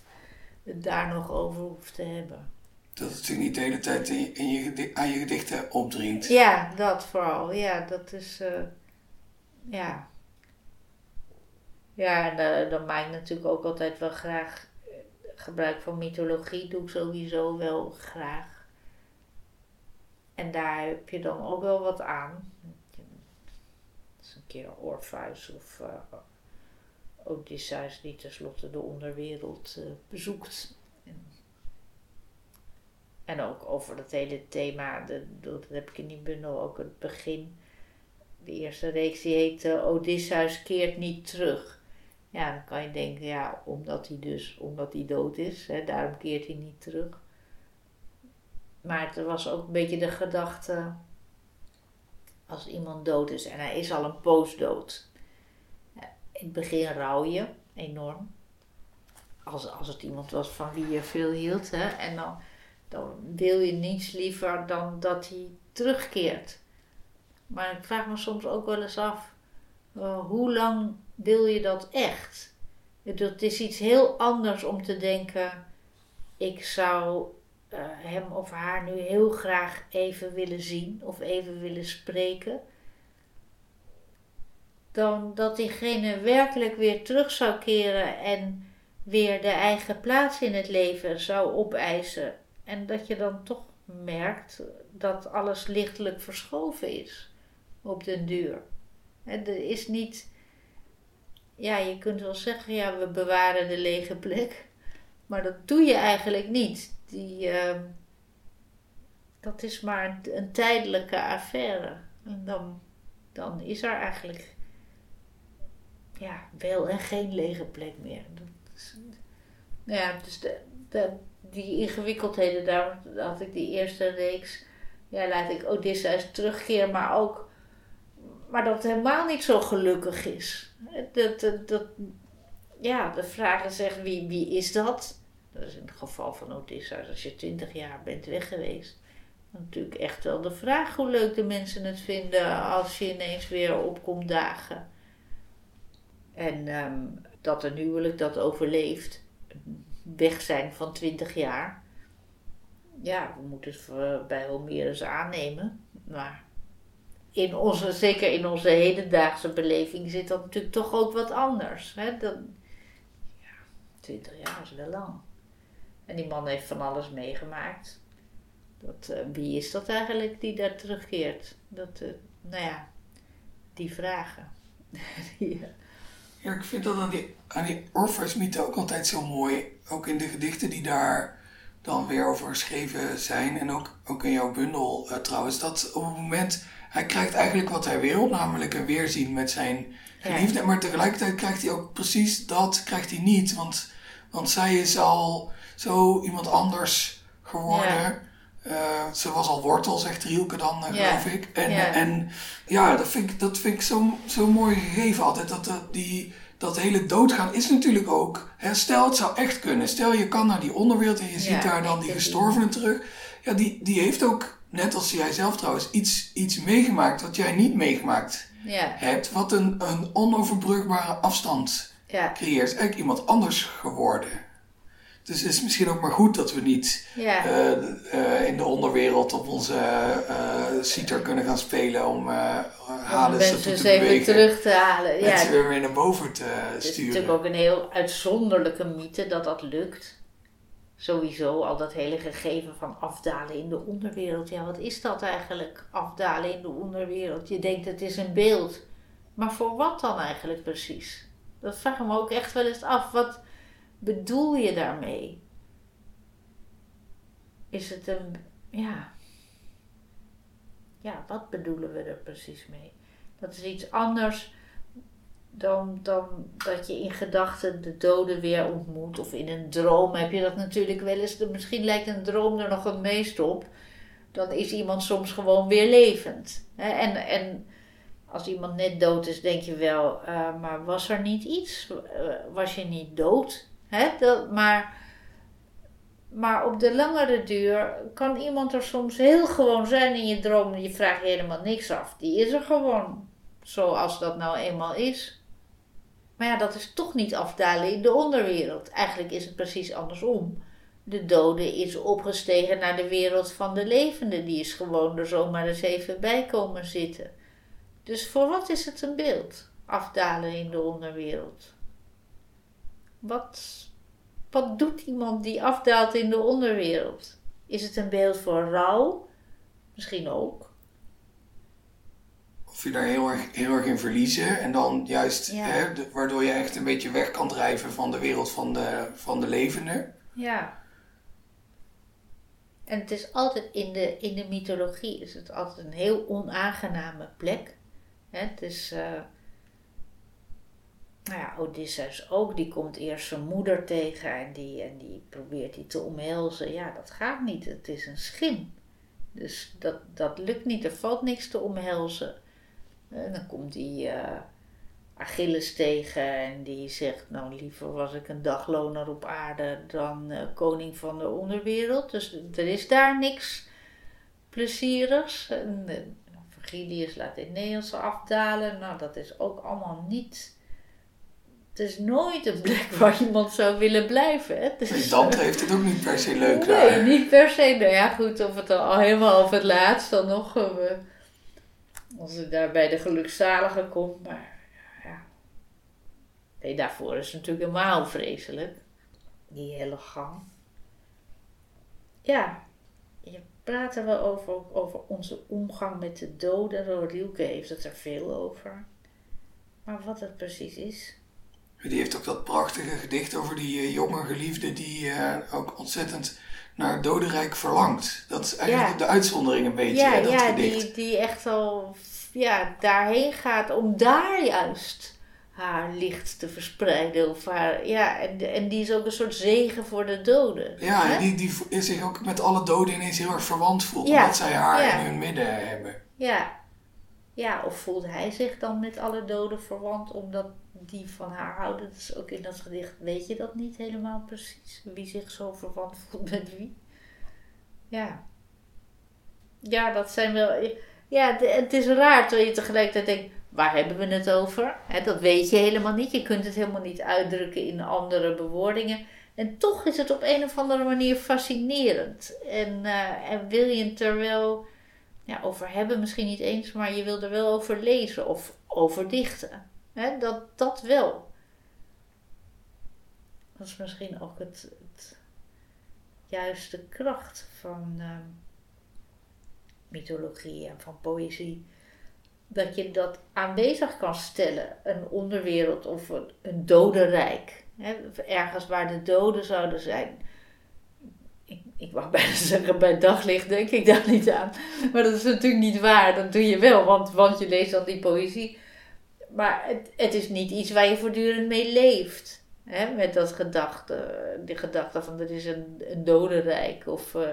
het daar nog over hoef te hebben. Dat het zich niet de hele tijd in in je, aan je gedichten opdringt. Ja, dat vooral. Ja, dat is. Uh, ja. Ja, en uh, dan maak ik natuurlijk ook altijd wel graag gebruik van mythologie. Doe ik sowieso wel graag. En daar heb je dan ook wel wat aan een keer Orpheus of uh, Odysseus die tenslotte de onderwereld uh, bezoekt. En, ook over dat hele thema, de, dat heb ik in die bundel ook het begin. De eerste reeks die heet Odysseus keert niet terug. Ja, dan kan je denken, ja, omdat hij dus, omdat hij dood is, hè, daarom keert hij niet terug. Maar het was ook een beetje de gedachte als iemand dood is en hij is al een poos dood. In het begin rouw je enorm. Als, als het iemand was van wie je veel hield. Hè? En dan, dan wil je niets liever dan dat hij terugkeert. Maar ik vraag me soms ook wel eens af. Hoe lang wil je dat echt? Het is iets heel anders om te denken. Ik zou uh, hem of haar nu heel graag even willen zien of even willen spreken, dan dat diegene werkelijk weer terug zou keren en weer de eigen plaats in het leven zou opeisen. En dat je dan toch merkt dat alles lichtelijk verschoven is op den duur. Er is niet, ja, je kunt wel zeggen, ja, we bewaren de lege plek, maar dat doe je eigenlijk niet die, uh, dat is maar een, tijdelijke affaire. En dan, dan is er eigenlijk ja, wel en geen lege plek meer. Is, nou ja, dus de, die ingewikkeldheden, daar had ik die eerste reeks, ja, laat ik Odysseus terugkeren, maar ook, maar dat helemaal niet zo gelukkig is. Dat, dat, ja, de vraag is wie, wie is dat? Dat is in het geval van Odysseus, als je twintig jaar bent weg geweest. Natuurlijk echt wel de vraag hoe leuk de mensen het vinden als je ineens weer opkomt dagen. En um, dat een huwelijk dat overleeft, weg zijn van twintig jaar. Ja, we moeten het bij Homerus aannemen. Maar in onze, zeker in onze hedendaagse beleving zit dat natuurlijk toch ook wat anders. Hè? Dan, ja, 20 jaar is wel lang. En die man heeft van alles meegemaakt. Dat, uh, wie is dat eigenlijk die daar terugkeert? Dat, uh, nou ja, die vragen. ja. ja. ik vind dat aan die, aan die Orpheus-mythe ook altijd zo mooi. Ook in de gedichten die daar dan weer over geschreven zijn. En ook, ook in jouw bundel trouwens. Dat op het moment, hij krijgt eigenlijk wat hij wil. Namelijk een weerzien met zijn geliefde. Ja. Maar tegelijkertijd krijgt hij ook precies dat krijgt hij niet. Want, want zij is al zo iemand anders geworden. Uh, ze was al wortel, zegt Rielke dan, uh, ja. geloof ik. En ja, en, ja dat vind ik, dat vind ik zo, zo mooi gegeven altijd. Dat, dat, die, dat hele doodgaan is natuurlijk ook... Hè, stel, het zou echt kunnen. Stel, je kan naar die onderwereld en je ziet daar dan die gestorvenen terug. Ja, die, die heeft ook, net als jij zelf trouwens, iets, iets meegemaakt wat jij niet meegemaakt hebt. Wat een, een onoverbrugbare afstand creëert, eigenlijk iemand anders geworden. Dus het is misschien ook maar goed dat we niet eh, eh, in de onderwereld op onze uh, citer kunnen gaan spelen om halen mensen eens even terug te halen. Ja. Mensen weer weer naar boven te Het is sturen. natuurlijk ook een heel uitzonderlijke mythe dat dat lukt. Sowieso al dat hele gegeven van afdalen in de onderwereld. Ja, wat is dat eigenlijk? Afdalen in de onderwereld. Je denkt het is een beeld. Maar voor wat dan eigenlijk precies? Dat vraag ik me ook echt wel eens af. Wat bedoel je daarmee? Is het een. Ja. Ja, wat bedoelen we er precies mee? Dat is iets anders dan, dan dat je in gedachten de doden weer ontmoet. Of in een droom heb je dat natuurlijk wel eens. Misschien lijkt een droom er nog het meest op. Dan is iemand soms gewoon weer levend. En, en als iemand net dood is, denk je wel, uh, maar was er niet iets? Uh, was je niet dood? Maar, maar op de langere duur kan iemand er soms heel gewoon zijn in je droom. Je vraagt helemaal niks af. Die is er gewoon. Zoals dat nou eenmaal is. Maar ja, dat is toch niet afdalen in de onderwereld. Eigenlijk is het precies andersom. De dode is opgestegen naar de wereld van de levenden. Die is gewoon er zomaar eens even bij komen zitten. Dus voor wat is het een beeld? Afdalen in de onderwereld. Wat, wat doet iemand die afdaalt in de onderwereld? Is het een beeld voor rouw? Misschien ook. Of je daar heel erg, heel erg in verliezen en dan juist, Ja. hè, de- waardoor je echt een beetje weg kan drijven van de wereld van de, van de levenden. Ja. En het is altijd in de, in de mythologie is het altijd een heel onaangename plek. Hè, het is, eh, nou ja, Odysseus ook, die komt eerst zijn moeder tegen en die, en die probeert die te omhelzen. Ja, dat gaat niet, het is een schim. Dus dat, dat lukt niet, er valt niks te omhelzen. En dan komt die eh, Achilles tegen en die zegt, nou liever was ik een dagloner op aarde dan eh, koning van de onderwereld. Dus er is daar niks plezierigs. En, eh, Virgilius laat Nederlands afdalen. Nou, dat is ook allemaal niet... Het is nooit een plek waar iemand zou willen blijven. Hè? Dus heeft het ook niet per se leuk Nee, daar. niet per se. Nou ja, goed, of het al helemaal op het laatst dan nog. eh, als het daar bij de gelukzalige komt. Maar ja. Nee, daarvoor is het natuurlijk helemaal vreselijk. Die hele gang. Ja, je praat er wel over, over onze omgang met de doden. Rodilke heeft het er veel over. Maar wat het precies is. Die heeft ook dat prachtige gedicht over die eh, jonge geliefde die eh, ook ontzettend naar het dodenrijk verlangt. Dat is eigenlijk Ja. de uitzondering een beetje, Ja, hè, dat ja gedicht. die, die echt al ja, daarheen gaat om daar juist haar licht te verspreiden. Of haar, ja, en, en die is ook een soort zegen voor de doden. Ja, hè? en die, die vo- zich ook met alle doden ineens heel erg verwant voelt. Ja, Omdat zij haar ja. in hun midden hebben. ja. ja, of voelt hij zich dan met alle doden verwant omdat die van haar houden? Is ook in dat gedicht, weet je dat niet helemaal precies? Wie zich zo verwant voelt met wie? Ja. Ja, dat zijn wel... Ja, het is raar terwijl je tegelijkertijd denkt, waar hebben we het over? Dat weet je helemaal niet. Je kunt het helemaal niet uitdrukken in andere bewoordingen. En toch is het op een of andere manier fascinerend. En, eh, en wil je het er wel ja, over hebben, misschien niet eens, maar je wil er wel over lezen of over dichten. Dat, dat wel. Dat is misschien ook het, juiste kracht van ehm, mythologie en van poëzie. Dat je dat aanwezig kan stellen, een onderwereld of een, een dodenrijk. Ergens waar de doden zouden zijn. Ik, ik wou bijna zeggen, bij daglicht denk ik daar niet aan. Maar dat is natuurlijk niet waar. Dat doe je wel, want, want je leest dan die poëzie. Maar het, het is niet iets waar je voortdurend mee leeft. Hè? Met dat gedachte, die gedachte van er is een, een dodenrijk. Of eh,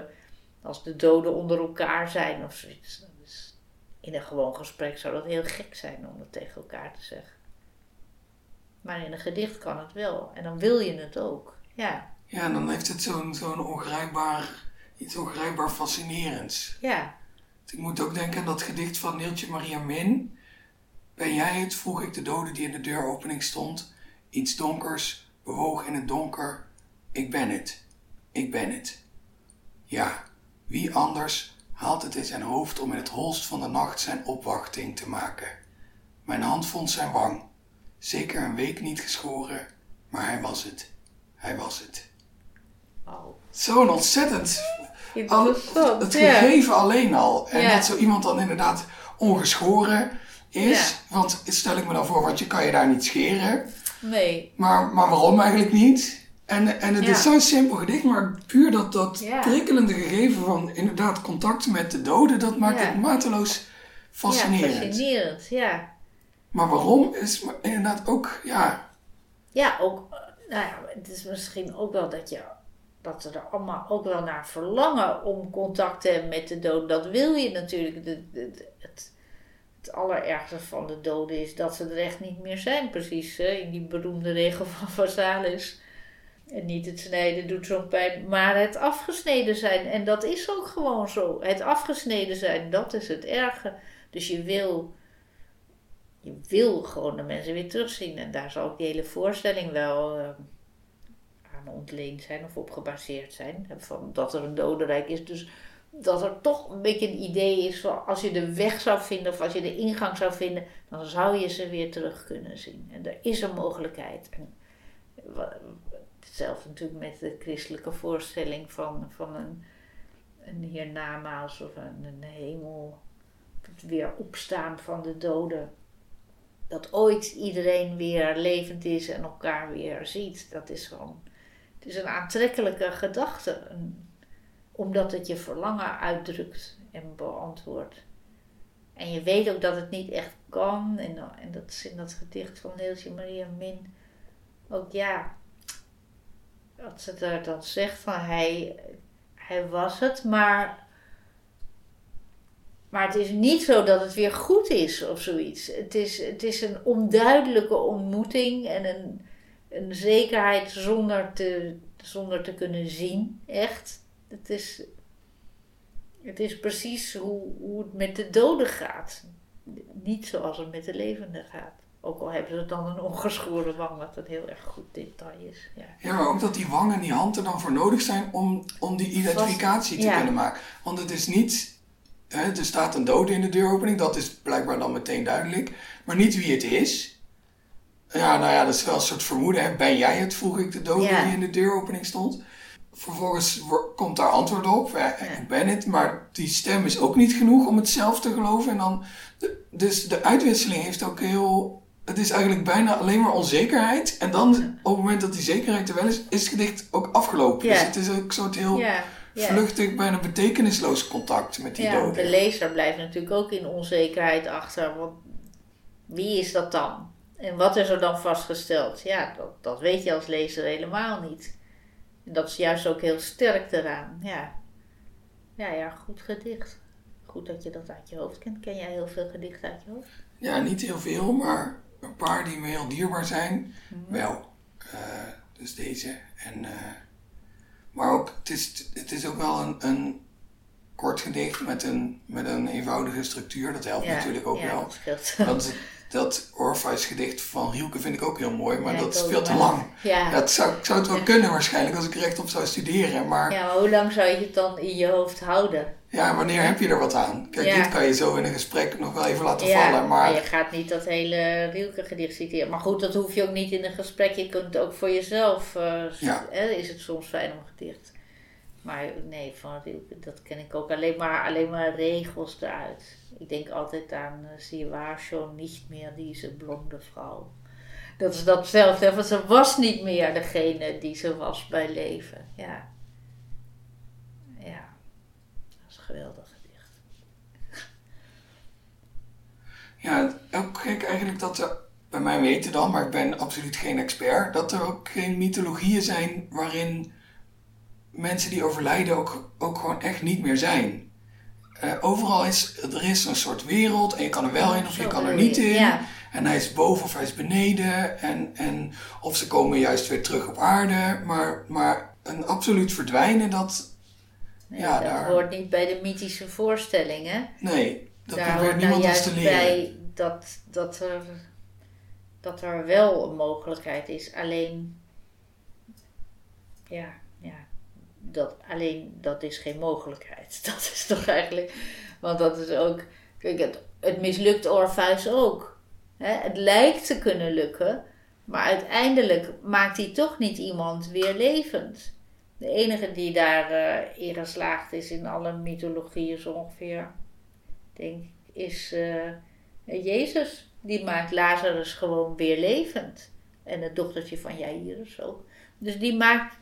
als de doden onder elkaar zijn of zoiets. In een gewoon gesprek zou dat heel gek zijn om dat tegen elkaar te zeggen. Maar in een gedicht kan het wel. En dan wil je het ook. Ja, Ja, en dan heeft het zo'n zo'n ongrijpbaar, iets ongrijpbaar fascinerends. ja, Ik moet ook denken aan dat gedicht van Neeltje Maria Min. Ben jij het, vroeg ik de dode die in de deuropening stond. Iets donkers bewoog in het donker. Ik ben het. Ik ben het. Ja, wie anders haalt het in zijn hoofd om in het holst van de nacht zijn opwachting te maken. Mijn hand vond zijn wang. Zeker een week niet geschoren, maar hij was het. Hij was het. Oh, Zo'n ontzettend. Al, het gegeven alleen al. En Ja. dat zo iemand dan inderdaad ongeschoren is. Ja. Want stel ik me dan voor, want je kan je daar niet scheren. Nee. Maar, maar waarom eigenlijk niet? En, en het Ja. is zo'n simpel gedicht, maar puur dat, dat Ja. prikkelende gegeven van inderdaad contact met de doden, dat maakt het mateloos fascinerend. Ja, fascinerend, ja. Maar waarom is inderdaad ook, ja, Ja, ook, nou ja, het is misschien ook wel dat je, dat ze er allemaal ook wel naar verlangen om contact te hebben met de dood. Dat wil je natuurlijk. De- het, het allerergste van de doden is dat ze er echt niet meer zijn, precies. In die beroemde regel van Vasalis. En niet het snijden doet zo'n pijn, maar het afgesneden zijn. En dat is ook gewoon zo. Het afgesneden zijn, dat is het erge. Dus je wil je wil gewoon de mensen weer terugzien. En daar zal ook die hele voorstelling wel eh, aan ontleend zijn of op gebaseerd zijn. Van dat er een dodenrijk is. Dus dat er toch een beetje een idee is van als je de weg zou vinden of als je de ingang zou vinden, dan zou je ze weer terug kunnen zien. En er is een mogelijkheid. En hetzelfde natuurlijk met de christelijke voorstelling van, van een, een hiernamaals of een, een hemel. Het weer opstaan van de doden dat ooit iedereen weer levend is en elkaar weer ziet. Dat is gewoon, het is een aantrekkelijke gedachte. Omdat het je verlangen uitdrukt en beantwoordt. En je weet ook dat het niet echt kan. En, en dat is in dat gedicht van Neeltje Maria Min ook ja. Dat ze daar dan zegt van hij, hij was het, maar maar het is niet zo dat het weer goed is of zoiets. Het is, het is een onduidelijke ontmoeting en een, een zekerheid zonder te, zonder te kunnen zien, echt. Het is, het is precies hoe, hoe het met de doden gaat. Niet zoals het met de levenden gaat. Ook al hebben ze dan een ongeschoren wang, wat een heel erg goed detail is. Ja. ja, maar ook dat die wang en die hand er dan voor nodig zijn om, om die identificatie te ja. kunnen maken. Want het is niet, hè, er staat een dode in de deuropening, dat is blijkbaar dan meteen duidelijk. Maar niet wie het is. Ja, nou ja, dat is wel een soort vermoeden. Hè? Ben jij het, vroeg ik de dode Ja. die in de deuropening stond. Vervolgens komt daar antwoord op. Ja, Ik ben het, maar die stem is ook niet genoeg om het zelf te geloven. En dan, dus de uitwisseling heeft ook heel... Het is eigenlijk bijna alleen maar onzekerheid. En dan, op het moment dat die zekerheid er wel is, is het gedicht ook afgelopen. Ja. Dus het is ook een soort heel ja. vluchtig, bijna betekenisloos contact met die Ja, doden. de lezer blijft natuurlijk ook in onzekerheid achter. Want wie is dat dan? En wat is er dan vastgesteld? Ja, dat, dat weet je als lezer helemaal niet. En dat is juist ook heel sterk eraan. Ja. ja, ja, goed gedicht. Goed dat je dat uit je hoofd kent. Ken jij heel veel gedichten uit je hoofd? Ja, niet heel veel, maar een paar die me heel dierbaar zijn, Mhm. wel. Eh, dus deze. En, eh, maar ook, het is, het is ook wel een, een kort gedicht met een, met een eenvoudige structuur. Dat helpt natuurlijk ook ja, wel. dat scheelt. Dat, dat Orpheus gedicht van Rielke vind ik ook heel mooi, maar Ja, dat is veel te lang. Ja. Ja, het zou, ik zou het wel Ja. kunnen waarschijnlijk als ik er echt op zou studeren. Maar ja, maar hoe lang zou je het dan in je hoofd houden? ja, wanneer heb je er wat aan? Kijk, dit kan je zo in een gesprek nog wel even laten vallen. Maar je gaat niet dat hele Rielke gedicht citeren. Maar goed, dat hoef je ook niet in een gesprek. Je kunt het ook voor jezelf. hè, is het soms fijn om gedicht. Maar nee, van Rielke, dat ken ik ook. Alleen maar, alleen maar regels eruit. Ik denk altijd aan uh, Sie war schon nicht meer diese blonde vrouw. Dat is datzelfde, want ze was niet meer degene die ze was bij leven. Ja. Ja, dat is een geweldig gedicht. Ja, ook gek eigenlijk dat er, bij mij weten dan, maar ik ben absoluut geen expert, dat er ook geen mythologieën zijn waarin mensen die overlijden ook, ook gewoon echt niet meer zijn. Eh, overal is, er is een soort wereld en je kan er wel in of je kan er niet in. ja. En hij is boven of hij is beneden. En, en, of ze komen juist weer terug op aarde. Maar, maar een absoluut verdwijnen, dat... Nee, Ja, dat daar- hoort niet bij de mythische voorstellingen. Nee, dat Daar probeert nou niemand ons te leren. bij dat, dat er dat er wel een mogelijkheid is. Alleen, ja, dat, alleen dat is geen mogelijkheid. Dat is toch eigenlijk, want dat is ook, kijk, het, het mislukt Orpheus ook. Het lijkt te kunnen lukken, maar uiteindelijk maakt hij toch niet iemand weer levend. De enige die daar uh, geslaagd is in alle mythologieën zo ongeveer, denk is uh, Jezus. Die maakt Lazarus gewoon weer levend. En het dochtertje van Jairus ook. Dus die maakt,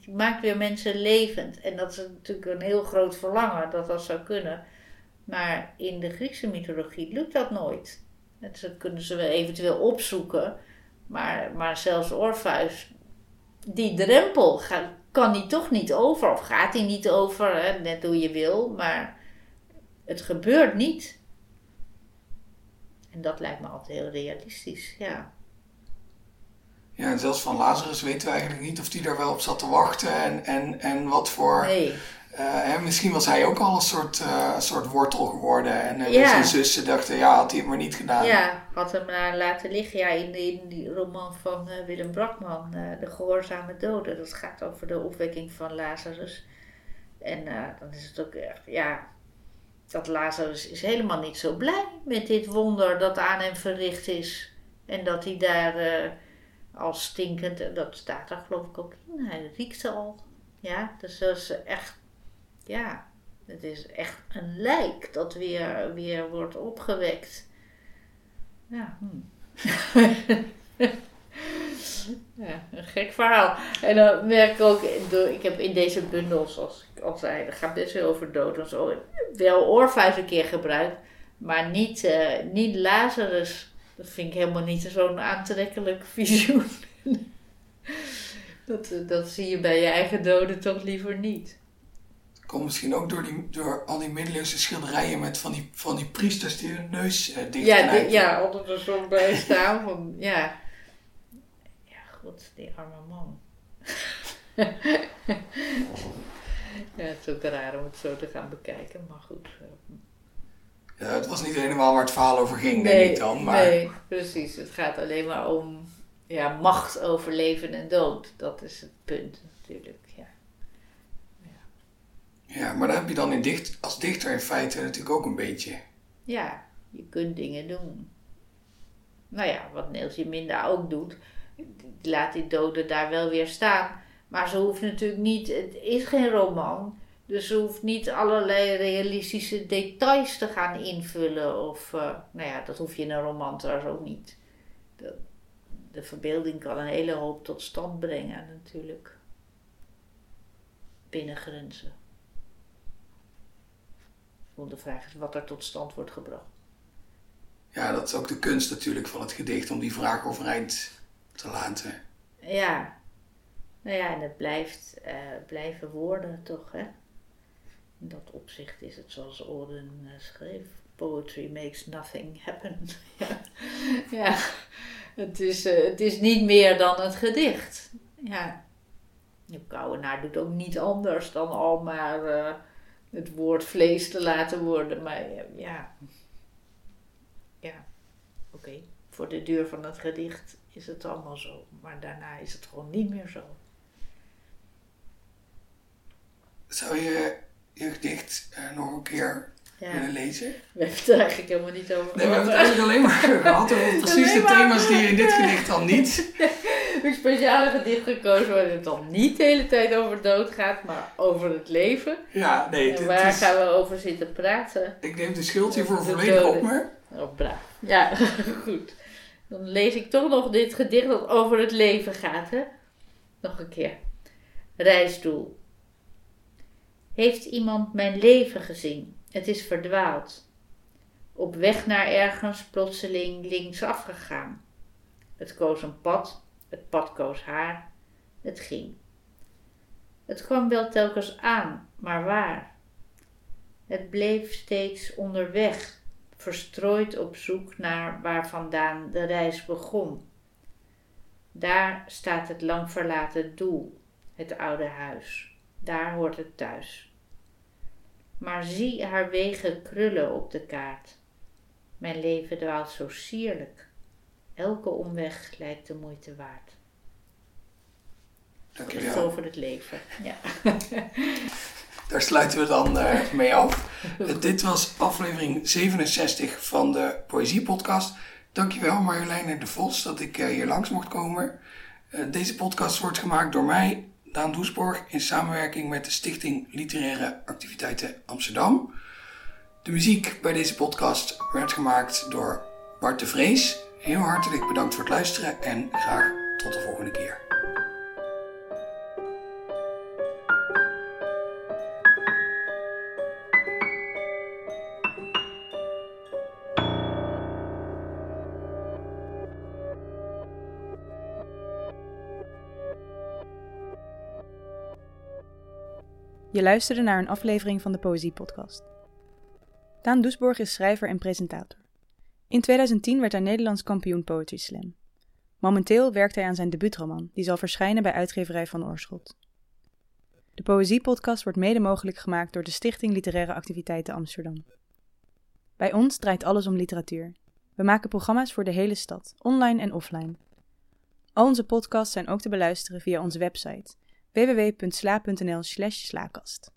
die maakt weer mensen levend. En dat is natuurlijk een heel groot verlangen dat dat zou kunnen. Maar in de Griekse mythologie lukt dat nooit. Dat kunnen ze wel eventueel opzoeken. Maar, maar zelfs Orpheus, die drempel kan hij toch niet over. Of gaat hij niet over, hè, net hoe je wil. Maar het gebeurt niet. En dat lijkt me altijd heel realistisch, ja. Ja, en zelfs van Lazarus weten we eigenlijk niet of hij daar wel op zat te wachten en, en, en wat voor. Nee. Uh, hè, misschien was hij ook al een soort, uh, soort wortel geworden. En uh, ja. zijn zussen dachten, ja, had hij het maar niet gedaan. Ja, had hem laten liggen. Ja, in, in die roman van Willem Brakman, De Gehoorzame Doden. Dat gaat over de opwekking van Lazarus. En dan is het ook echt, ja, dat Lazarus is helemaal niet zo blij met dit wonder dat aan hem verricht is. En dat hij daar als stinkend, dat staat daar geloof ik ook in, hij riekt al. Ja, dus dat is echt, ja, het is echt een lijk dat weer, weer wordt opgewekt. Ja, hm. ja, een gek verhaal. En dan merk ik ook, ik heb in deze bundels, zoals ik al zei, dat gaat best wel over dood en zo wel Orpheus een keer gebruikt, maar niet, uh, niet Lazarus. Dat vind ik helemaal niet zo'n aantrekkelijk visioen. dat, eh, dat zie je bij je eigen doden toch liever niet. Komt misschien ook door, die, door al die middeleeuwse schilderijen met van die, van die priesters die hun neus uh, dicht Ja, ja, onder de zon bij staan. Van, ja. ja, god, die arme man. Ja, het is ook raar om het zo te gaan bekijken, maar goed. Ja, het was niet helemaal waar het verhaal over ging, nee, denk ik dan. Maar... Nee, precies. Het gaat alleen maar om ja, macht over leven en dood. Dat is het punt natuurlijk, ja. Ja, ja maar dan heb je dan in dicht, als dichter in feite natuurlijk ook een beetje. Ja, je kunt dingen doen. Nou ja, wat Neeltje Minda ook doet, laat die doden daar wel weer staan. Maar ze hoeft natuurlijk niet, het is geen roman, dus ze hoeft niet allerlei realistische details te gaan invullen. Of, uh, nou ja, dat hoef je in een roman trouwens ook niet. De, de verbeelding kan een hele hoop tot stand brengen natuurlijk. Binnen grenzen. Want de vraag is wat er tot stand wordt gebracht. Ja, dat is ook de kunst natuurlijk van het gedicht om die vraag overeind te laten. Ja, nou ja, en het blijft, uh, blijven woorden toch, hè? In dat opzicht is het zoals Orden uh, schreef. Poetry makes nothing happen. ja. ja, het is, uh, het is niet meer dan het gedicht. Ja, de Kouwenaar doet ook niet anders dan al maar het woord vlees te laten worden. Maar ja, ja, oké. Voor de duur van het gedicht is het allemaal zo. Maar daarna is het gewoon niet meer zo. Zou je je gedicht uh, nog een keer ja. willen lezen? We hebben het er eigenlijk helemaal niet over Nee, we hebben het eigenlijk alleen maar gehad over precies de thema's die je in dit gedicht dan niet. een speciale gedicht gekozen waar het dan niet de hele tijd over dood gaat, maar over het leven. Ja, nee. En waar is... gaan we over zitten praten? Ik neem de schuld hiervoor volledig op me. Oh, braaf. Ja, goed. Dan lees ik toch nog dit gedicht dat over het leven gaat, hè? Nog een keer. Reisdoel. Heeft iemand mijn leven gezien? Het is verdwaald. Op weg naar ergens plotseling linksaf gegaan. Het koos een pad, het pad koos haar, het ging. Het kwam wel telkens aan, maar waar? Het bleef steeds onderweg, verstrooid op zoek naar waar vandaan de reis begon. Daar staat het lang verlaten doel, het oude huis. Daar hoort het thuis maar zie haar wegen krullen op de kaart. Mijn leven dwaalt zo sierlijk. elke omweg lijkt de moeite waard. Dankjewel. Echt over het leven. Ja. Daar sluiten we dan uh, mee af. Uh, dit was aflevering 67 van de Poëzie Podcast. Dankjewel Marjoleine de Vos dat ik uh, hier langs mocht komen. deze podcast wordt gemaakt door mij, Daan Doesborg, in samenwerking met de Stichting Literaire Activiteiten Amsterdam. De muziek bij deze podcast werd gemaakt door Bart de Vrees. Heel hartelijk bedankt voor het luisteren en graag tot de volgende keer. Je luisterde naar een aflevering van de Poëzie Podcast. Daan Doesborg is schrijver en presentator. In 2010 werd hij Nederlands kampioen Poetry Slam. Momenteel werkt hij aan zijn debuutroman, die zal verschijnen bij uitgeverij Van Oorschot. De Poëzie Podcast wordt mede mogelijk gemaakt door de Stichting Literaire Activiteiten Amsterdam. Bij ons draait alles om literatuur. We maken programma's voor de hele stad, online en offline. Al onze podcasts zijn ook te beluisteren via onze website www.sla.nl/slaakast.